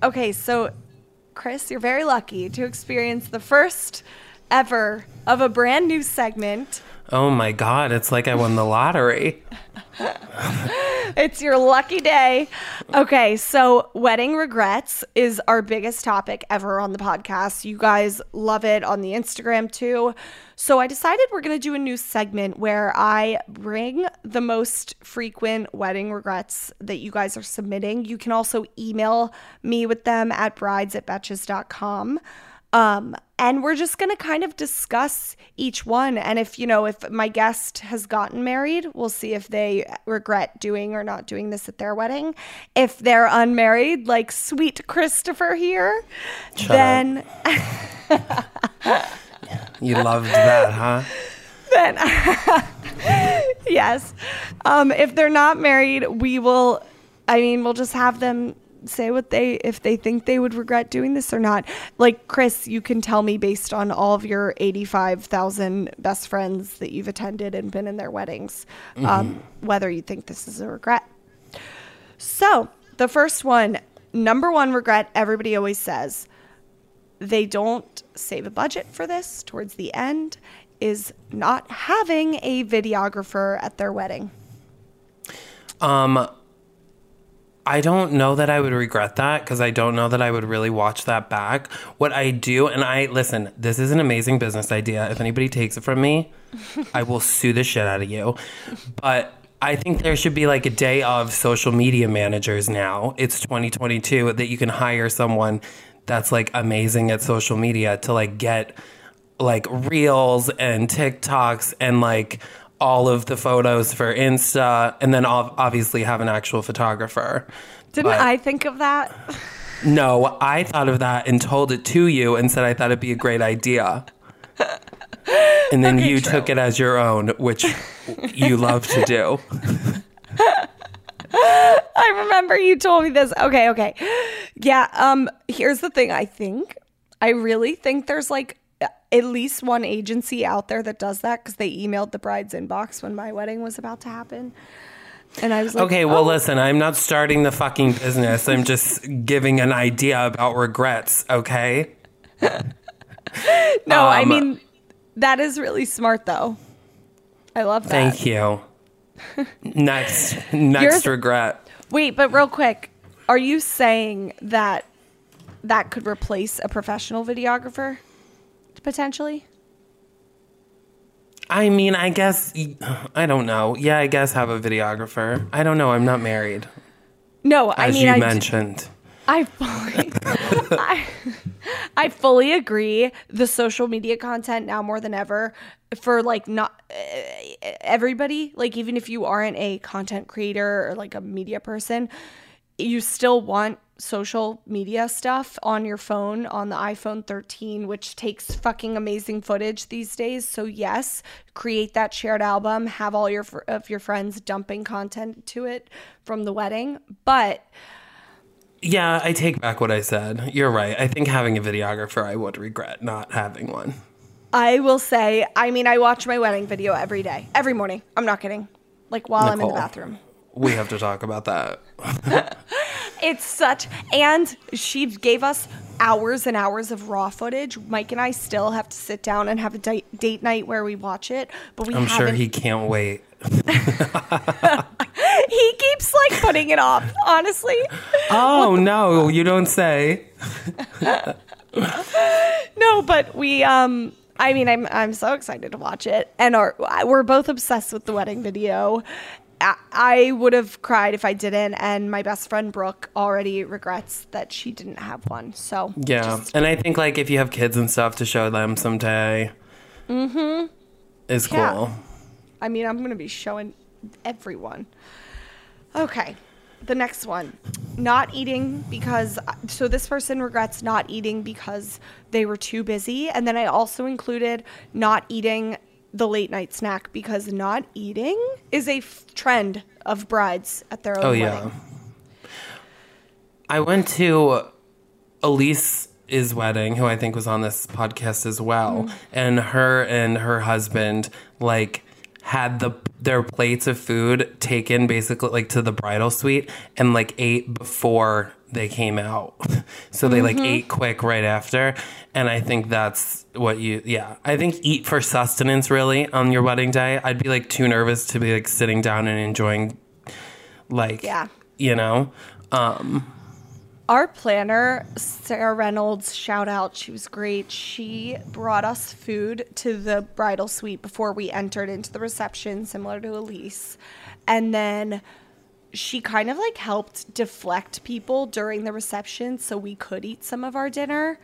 Okay, so Chris, you're very lucky to experience the first ever of a brand new segment. Oh my god it's like i won the lottery It's your lucky day. Okay, so wedding regrets is our biggest topic ever on the podcast. You guys love it on the Instagram too. So I decided we're going to do a new segment where I bring the most frequent wedding regrets that you guys are submitting. You can also email me with them at brides at betches.com. Um, and we're just going to kind of discuss each one. And if, you know, if my guest has gotten married, we'll see if they regret doing or not doing this at their wedding. If they're unmarried, like sweet Christopher here, Shut then, you loved that huh then, yes. Um, if they're not married, we will, I mean, we'll just have them say what they if they think they would regret doing this or not. Like Chris, you can tell me based on all of your 85,000 best friends that you've attended and been in their weddings um, whether you think this is a regret. So, the first one, number one regret everybody always says they don't save a budget for this towards the end is not having a videographer at their wedding. Um, I don't know that I would regret that because I don't know that I would really watch that back. What I do, and I listen, this is an amazing business idea. If anybody takes it from me, I will sue the shit out of you. But I think there should be like a day of social media managers now. It's 2022 that you can hire someone that's like amazing at social media to like get like reels and TikToks and like all of the photos for Insta and then ob- obviously have an actual photographer. Didn't But- I think of that? No, I thought of that and told it to you and said I thought it'd be a great idea. And then you took it as your own, which you love to do. I remember you told me this. Okay, okay. Yeah, um here's the thing I think. I really think there's like at least one agency out there that does that cuz they emailed the bride's inbox when my wedding was about to happen. And I was like, Okay, well, "Oh, listen, I'm not starting the fucking business. I'm just giving an idea about regrets, okay? No, I um, mean That is really smart, though. I love that. Thank you. next, next regret. Wait, but real quick, are you saying that that could replace a professional videographer potentially? I mean, I guess I don't know. Yeah, I guess have a videographer. I don't know. I'm not married, No, I as mean, you I, d- mentioned. I fully, I, I fully agree. The social media content now more than ever for like not uh, everybody, like even if you aren't a content creator or like a media person, you still want social media stuff on your phone on the iPhone 13, which takes fucking amazing footage these days. So yes, create that shared album, have all your of your friends dumping content to it from the wedding, but Yeah, I take back what I said. You're right. I think having a videographer, I would regret not having one. I will say, I mean, I watch my wedding video every day, every morning. I'm not kidding. Like while I'm in the bathroom. We have to talk about that. It's such, and she gave us hours and hours of raw footage. Mike and I still have to sit down and have a date, date night where we watch it, but we I'm haven't. sure he can't wait. he keeps like putting it off. Honestly, Oh no, you don't say. no, but we. Um, I mean, I'm I'm so excited to watch it, and our, we're both obsessed with the wedding video. I, would have cried if I didn't, and my best friend Brooke already regrets that she didn't have one. So Yeah, and I think like if you have kids and stuff to show them someday, mm-hmm, is cool. I mean, I'm going to be showing everyone. Okay. The next one. Not eating because so this person regrets not eating because they were too busy and then I also included not eating the late night snack because not eating is a f- trend of brides at their own Oh wedding. yeah. I went to Elise's wedding, who I think was on this podcast as well, Mm. and her and her husband like had the their plates of food taken basically like to the bridal suite and like ate before they came out. so they Mm-hmm. like ate quick right after. And I think that's what you yeah. I think eat for sustenance really on your wedding day. I'd be like too nervous to be like sitting down and enjoying like Yeah. you know um Our planner, Sarah Reynolds, shout out, she was great. She brought us food to the bridal suite before we entered into the reception, similar to Elise. And then she kind of like helped deflect people during the reception so we could eat some of our dinner.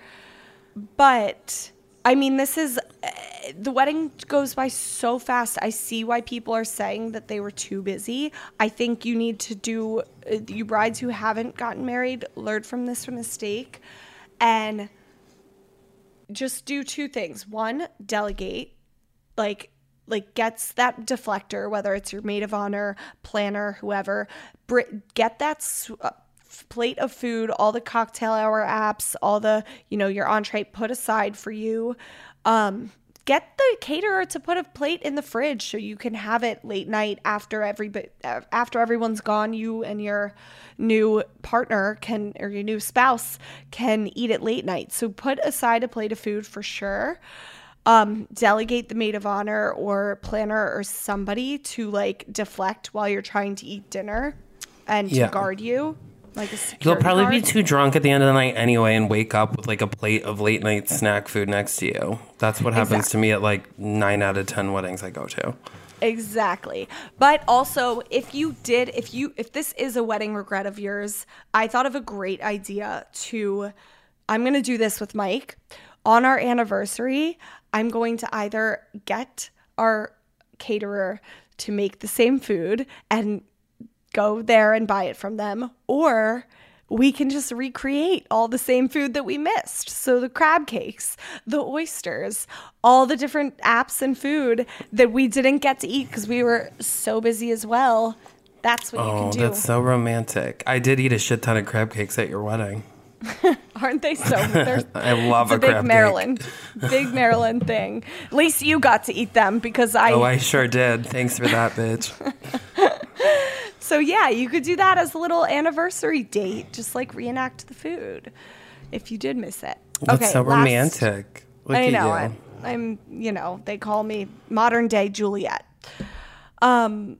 But I mean, this is uh, the wedding goes by so fast. I see why people are saying that they were too busy. I think you need to do, uh, you brides who haven't gotten married, learn from this mistake and just do two things. One, delegate, like, like gets that deflector, whether it's your maid of honor, planner, whoever, get that s- uh, plate of food, all the cocktail hour apps, all the you know your entree put aside for you. Um, get the caterer to put a plate in the fridge so you can have it late night after every after everyone's gone. You and your new partner can or your new spouse can eat it late night. So put aside a plate of food for sure um, delegate the maid of honor or planner or somebody to like deflect while you're trying to eat dinner and Yeah. to guard you like you'll probably be too drunk at the end of the night anyway and wake up with like a plate of late night snack food next to you that's what happens to me at like 9 out of 10 weddings i go to Exactly. But also, if you did, if you, if this is a wedding regret of yours, I thought of a great idea to, I'm going to do this with Mike. On our anniversary, I'm going to either get our caterer to make the same food and go there and buy it from them, or we can just recreate all the same food that we missed. So the crab cakes, the oysters, all the different apps and food that we didn't get to eat because we were so busy as well. That's what you oh can do. that's so romantic i did eat a shit ton of crab cakes at your wedding Aren't they so? I love a, a big Maryland, big Maryland thing. At least you got to eat them because I. Oh, I sure did thanks for that bitch So yeah, you could do that as a little anniversary date, just like reenact the food if you did miss it. that's so last- romantic Look I know you. it. I'm, you know, they call me modern day Juliet. Um,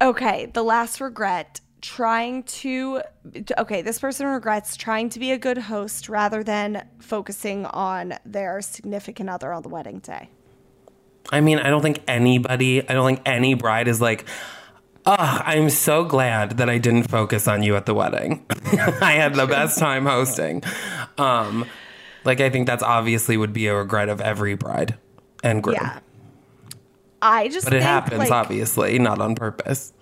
okay, the last regret trying to okay this person regrets trying to be a good host rather than focusing on their significant other on the wedding day I mean, I don't think anybody, I don't think any bride is like, oh, I'm so glad that I didn't focus on you at the wedding. I had the best time hosting. Um, like, I think that's obviously would be a regret of every bride and groom. yeah i just But it think, happens, like, obviously, not on purpose.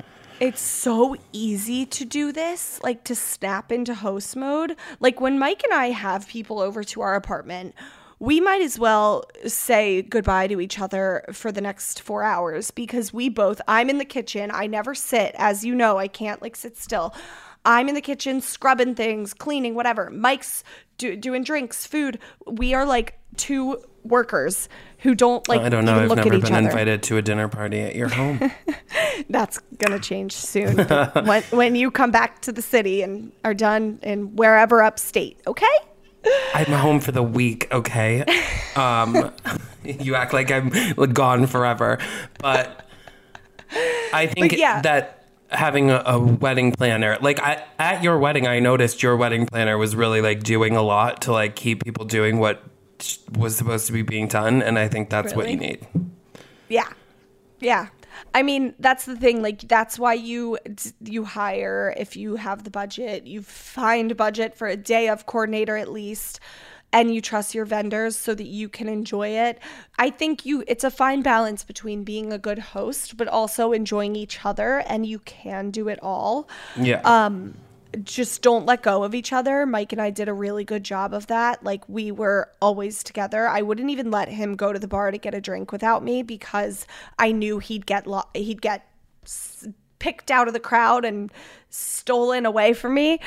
It's so easy to do this, like to snap into host mode. Like when Mike and I have people over to our apartment, we might as well say goodbye to each other for the next four hours because we both, I'm in the kitchen. I never sit. As you know, I can't like sit still. I'm in the kitchen scrubbing things, cleaning, whatever. Mike's do, doing drinks, food. We are like two workers who don't like I don't know. even I've look never at each been other. invited to a dinner party at your home. That's gonna change soon when when you come back to the city and are done in wherever upstate. Okay. I'm home for the week, okay? Um, you act like I'm gone forever. But I think But yeah. that having a, a wedding planner, like I, at your wedding, I noticed your wedding planner was really like doing a lot to like keep people doing what was supposed to be being done. And I think that's what you need. Yeah. Yeah. I mean, that's the thing. Like, that's why you you hire if you have the budget. You find budget for a day of coordinator at least, and you trust your vendors so that you can enjoy it. I think you it's a fine balance between being a good host but also enjoying each other, and you can do it all. Yeah. um just don't let go of each other. Mike and I did a really good job of that. Like we were always together. I wouldn't even let him go to the bar to get a drink without me because I knew he'd get lo- he'd get s- picked out of the crowd and stolen away from me.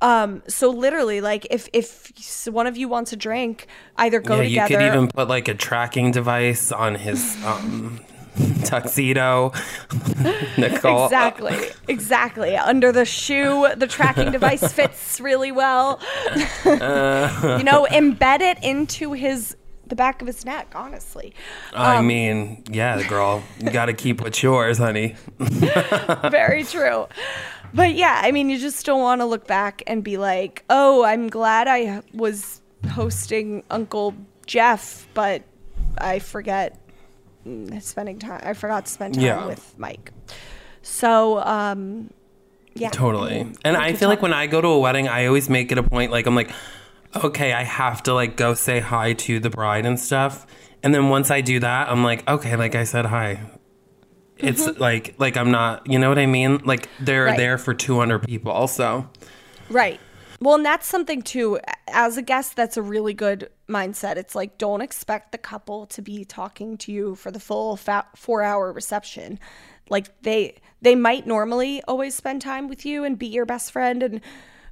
Um so literally like if if one of you wants a drink, either go yeah, you could even put like a tracking device on his um, tuxedo. Nicole. Exactly. Exactly. Under the shoe, the tracking device fits really well. Uh. you know, embed it into his the back of his neck, honestly. I um, mean, yeah, girl, you got to keep what's yours, honey. Very true. But yeah, I mean, you just don't want to look back and be like, "Oh, I'm glad I was hosting Uncle Jeff, but I forget spending time. I forgot to spend time Yeah. with Mike." So, um yeah. Totally. And I feel like when I go to a wedding, I always make it a point like I'm like, okay, I have to like go say hi to the bride and stuff. And then once I do that, I'm like, okay, like I said hi. It's like like I'm not, you know what I mean? Like they're Right. there for 200 people also. Right. Well, and that's something too. As a guest, that's a really good mindset. It's like don't expect the couple to be talking to you for the full fa- four-hour reception. Like they they might normally always spend time with you and be your best friend, and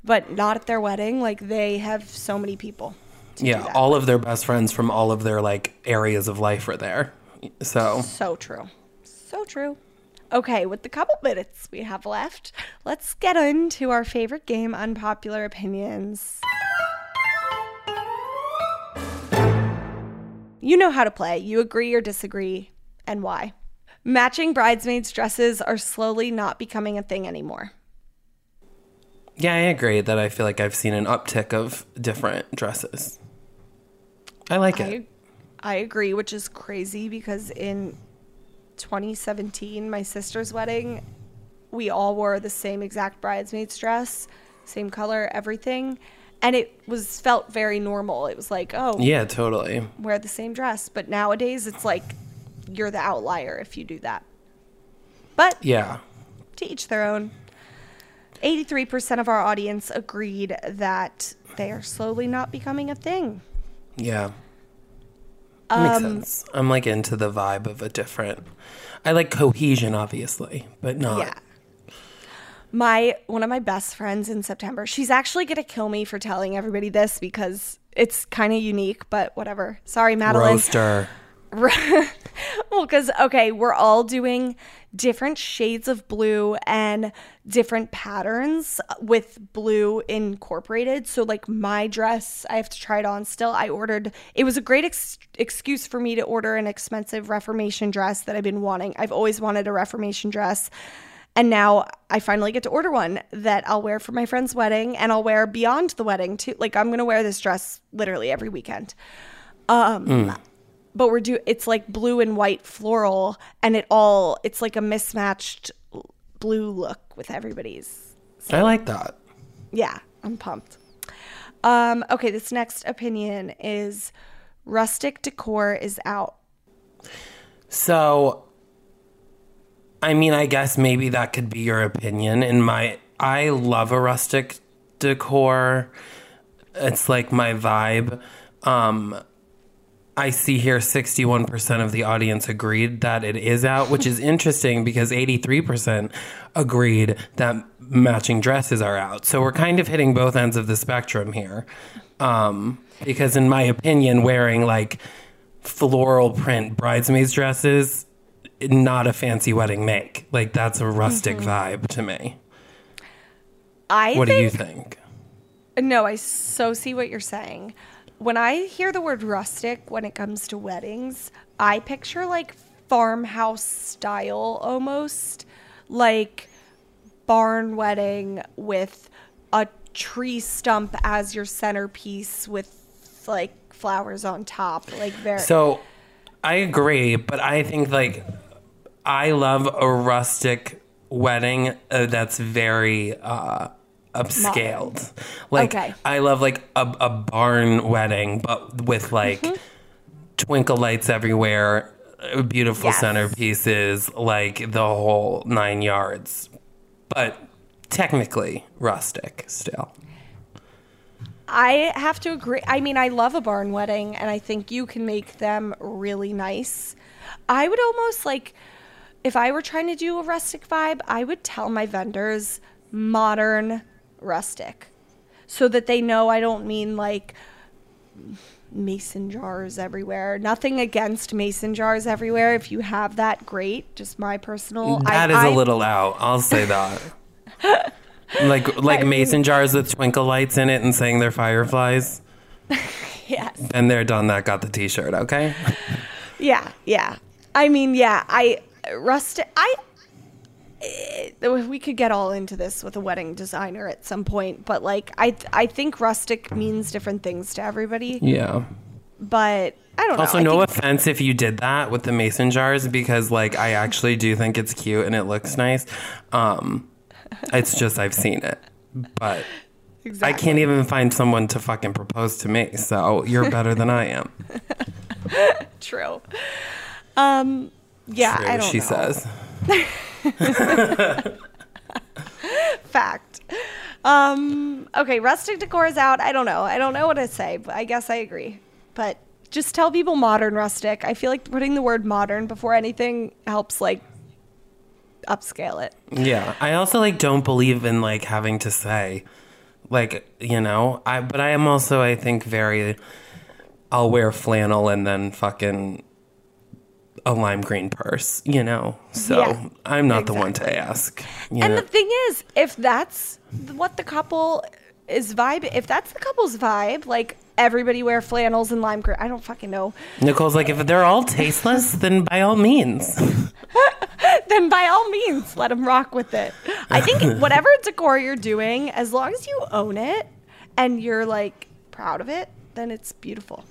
but not at their wedding. Like they have so many people. Yeah, all with. of their best friends from all of their like areas of life are there. So, So true. So true. Okay, with the couple minutes we have left, let's get into our favorite game, Unpopular Opinions. You know how to play. You agree or disagree, and why. Matching bridesmaids' dresses are slowly not becoming a thing anymore. yeah, I agree that I feel like I've seen an uptick of different dresses. I like it. I, I agree, which is crazy because in 2017, my sister's wedding, we all wore the same exact bridesmaid's dress, same color, everything. And it was felt very normal. It was like, oh, Yeah, totally. wear the same dress. But nowadays, it's like you're the outlier if you do that. But Yeah. to each their own. 83% of our audience agreed that they are slowly not becoming a thing. Yeah. That makes Um, sense. I'm like into the vibe of a different. I like cohesion, obviously, but not. Yeah. My one of my best friends in September. She's actually gonna kill me for telling everybody this because it's kind of unique, but whatever. Sorry, Madeline. Roaster. well, because, okay, we're all doing different shades of blue and different patterns with blue incorporated. So, like, my dress, I have to try it on still. I ordered, it was a great ex- excuse for me to order an expensive Reformation dress that I've been wanting. I've always wanted a Reformation dress. And now I finally get to order one that I'll wear for my friend's wedding and I'll wear beyond the wedding too. Like, I'm going to wear this dress literally every weekend. Um, but we're do it's like blue and white floral and it all it's like a mismatched blue look with everybody's I like that. yeah i'm pumped um okay this next opinion is rustic decor is out So, I mean, I guess maybe that could be your opinion. In my, I love a rustic decor. It's like my vibe. Um, I see here 61% of the audience agreed that it is out, which is interesting because 83% agreed that matching dresses are out. So we're kind of hitting both ends of the spectrum here. Um, because, in my opinion, wearing like floral print bridesmaids dresses, not a fancy wedding make. Like, that's a rustic vibe to me. i What do you think? no i so see what you're saying when i hear the word rustic when it comes to weddings i picture like farmhouse style almost like barn wedding with a tree stump as your centerpiece with like flowers on top like very So I agree, but I think like I love a rustic wedding uh, that's very uh upscaled. Like Okay. I love like a, a barn wedding but with like Mm-hmm. twinkle lights everywhere, beautiful Yes. centerpieces, like the whole 9 yards. But technically rustic still. I have to agree. I mean, I love a barn wedding, and I think you can make them really nice. I would almost like, if I were trying to do a rustic vibe, I would tell my vendors modern rustic so that they know I don't mean like mason jars everywhere. Nothing against mason jars everywhere. If you have that, great. Just my personal. That I, is a I- little out. I'll say that. like like mason jars with twinkle lights in it and saying they're fireflies. Yes. And they're done that got the t-shirt, okay? Yeah, yeah. I mean, yeah, I rustic. I eh, we could get all into this with a wedding designer at some point, but like I I think rustic means different things to everybody. Yeah. But I don't know. Also, I no think- offense if you did that with the mason jars because like I actually do think it's cute and it looks nice. Um it's just I've seen it. But I can't even find someone to fucking propose to me. So you're better than I am. True. Um. Yeah, True, I don't she know. says. Fact. Um. Okay, rustic decor is out. I don't know. I don't know what to say, but I guess I agree. But just tell people modern rustic. I feel like putting the word modern before anything helps like upscale it. Yeah, I also like don't believe in like having to say like, you know, I but I am also I think very I'll wear flannel and then fucking a lime green purse, you know. So, Yeah, I'm not the one to ask. And know? the thing is, if that's what the couple is vibe, if that's the couple's vibe, like everybody wear flannels and lime green, I don't fucking know. Nicole's like if they're all tasteless, then by all means. Then by all means, let them rock with it. I think whatever decor you're doing, as long as you own it and you're like proud of it, then it's beautiful.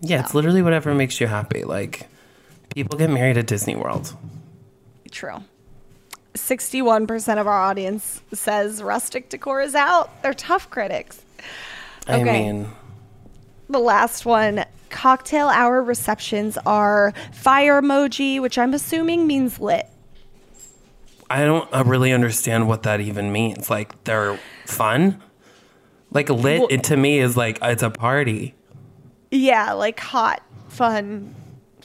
Yeah, it's literally whatever makes you happy. Like people get married at Disney World. True. 61% of our audience says rustic decor is out. They're tough critics. I Okay. mean, The last one cocktail hour receptions are fire emoji, which I'm assuming means lit. I don't uh, really understand what that even means. Like they're fun. Like lit Well- it, to me is like it's a party. Yeah, like hot, fun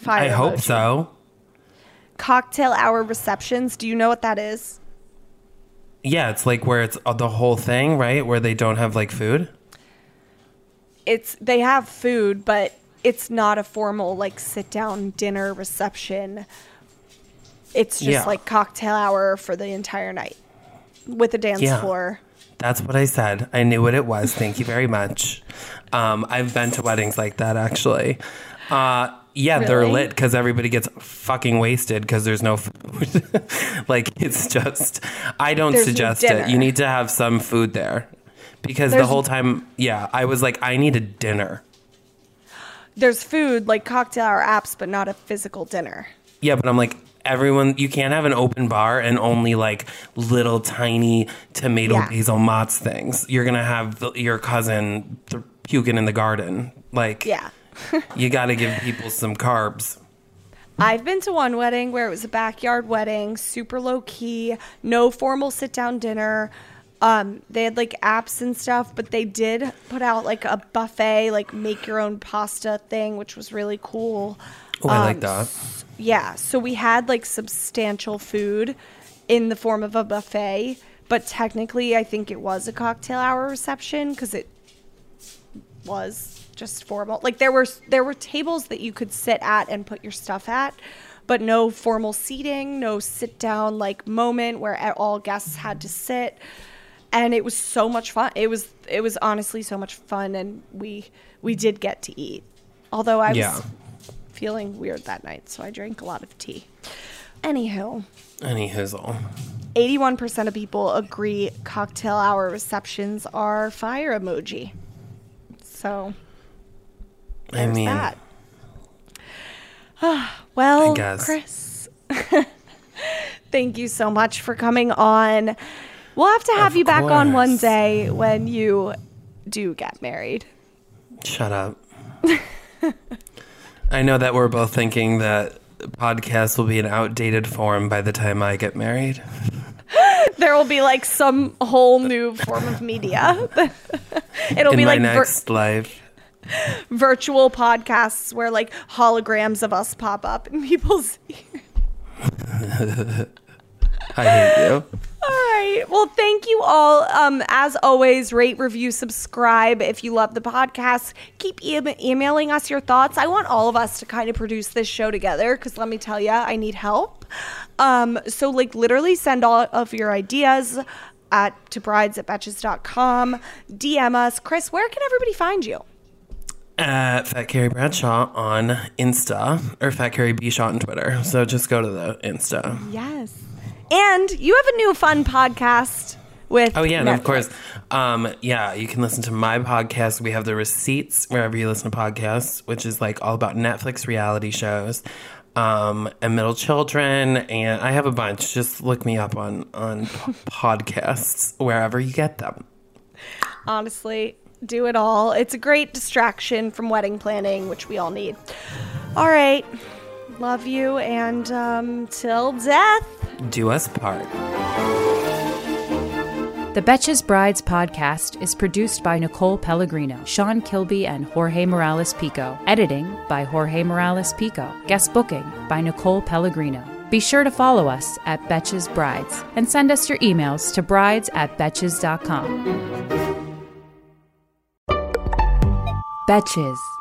fire I hope so. Cocktail hour receptions. Do you know what that is? Yeah, it's like where it's uh, the whole thing, right? Where they don't have like food. It's they have food, but it's not a formal like sit down dinner reception. It's just Yeah. like cocktail hour for the entire night with a dance Yeah. floor. That's what I said. I knew what it was. Thank you very much. Um, I've been to weddings like that actually. Uh, yeah, they're lit because everybody gets fucking wasted because there's no food. like it's just, I don't There's suggest dinner. it. You need to have some food there because the whole time, yeah, I was like, I need a dinner. There's food like cocktail hour apps, but not a physical dinner. Yeah, but I'm like, everyone, you can't have an open bar and only like little tiny tomato Yeah. basil mozz things. You're gonna have the, your cousin th- puking in the garden. Like, Yeah. You got to give people some carbs. I've been to one wedding where it was a backyard wedding, super low key, no formal sit down dinner. Um, they had like apps and stuff, but they did put out like a buffet, like make your own pasta thing, which was really cool. Oh, I like Um, that. Yeah, so we had like substantial food in the form of a buffet, but technically, I think it was a cocktail hour reception because it was just formal. Like there were there were tables that you could sit at and put your stuff at, but no formal seating, no sit down like moment where all guests had to sit. And it was so much fun. It was it was honestly so much fun and we we did get to eat. Although I was Yeah. feeling weird that night, so I drank a lot of tea. Anywho, Any hizzle. 81% of people agree cocktail hour receptions are fire emoji. So I mean, that. Ah, well, I guess. Chris, thank you so much for coming on. We'll have to have Of you back on one day when you do get married. shut up. I know that we're both thinking that podcast will be an outdated form by the time I get married. There will be like some whole new form of media. It'll in be like vir- next life. virtual podcasts where like holograms of us pop up and people see. I hate you. All right. Well, thank you all. Um, as always, rate, review, subscribe. If you love the podcast, keep e- emailing us your thoughts. I want all of us to kind of produce this show together because let me tell you, I need help. Um, so like literally send all of your ideas at to brides at betches.com. DM us. Chris, where can everybody find you? At Fat Carrie Bradshaw on Insta or Fat Carrie B Shaw on Twitter. So just go to the Insta. Yes. And you have a new fun podcast with Oh yeah, and of course, um, yeah, you can listen to my podcast. We have the receipts wherever you listen to podcasts, which is like all about Netflix reality shows, um, and middle children, and I have a bunch. Just look me up on on podcasts wherever you get them. honestly do it all it's a great distraction from wedding planning which we all need all right love you and um till death Do us part. The Betches Brides podcast is produced by Nicole Pellegrino, Sean Kilby, and Jorge Morales Pico. Editing by Jorge Morales Pico. Guest booking by Nicole Pellegrino. Be sure to follow us at Betches Brides and send us your emails to brides at betches.com. Betches.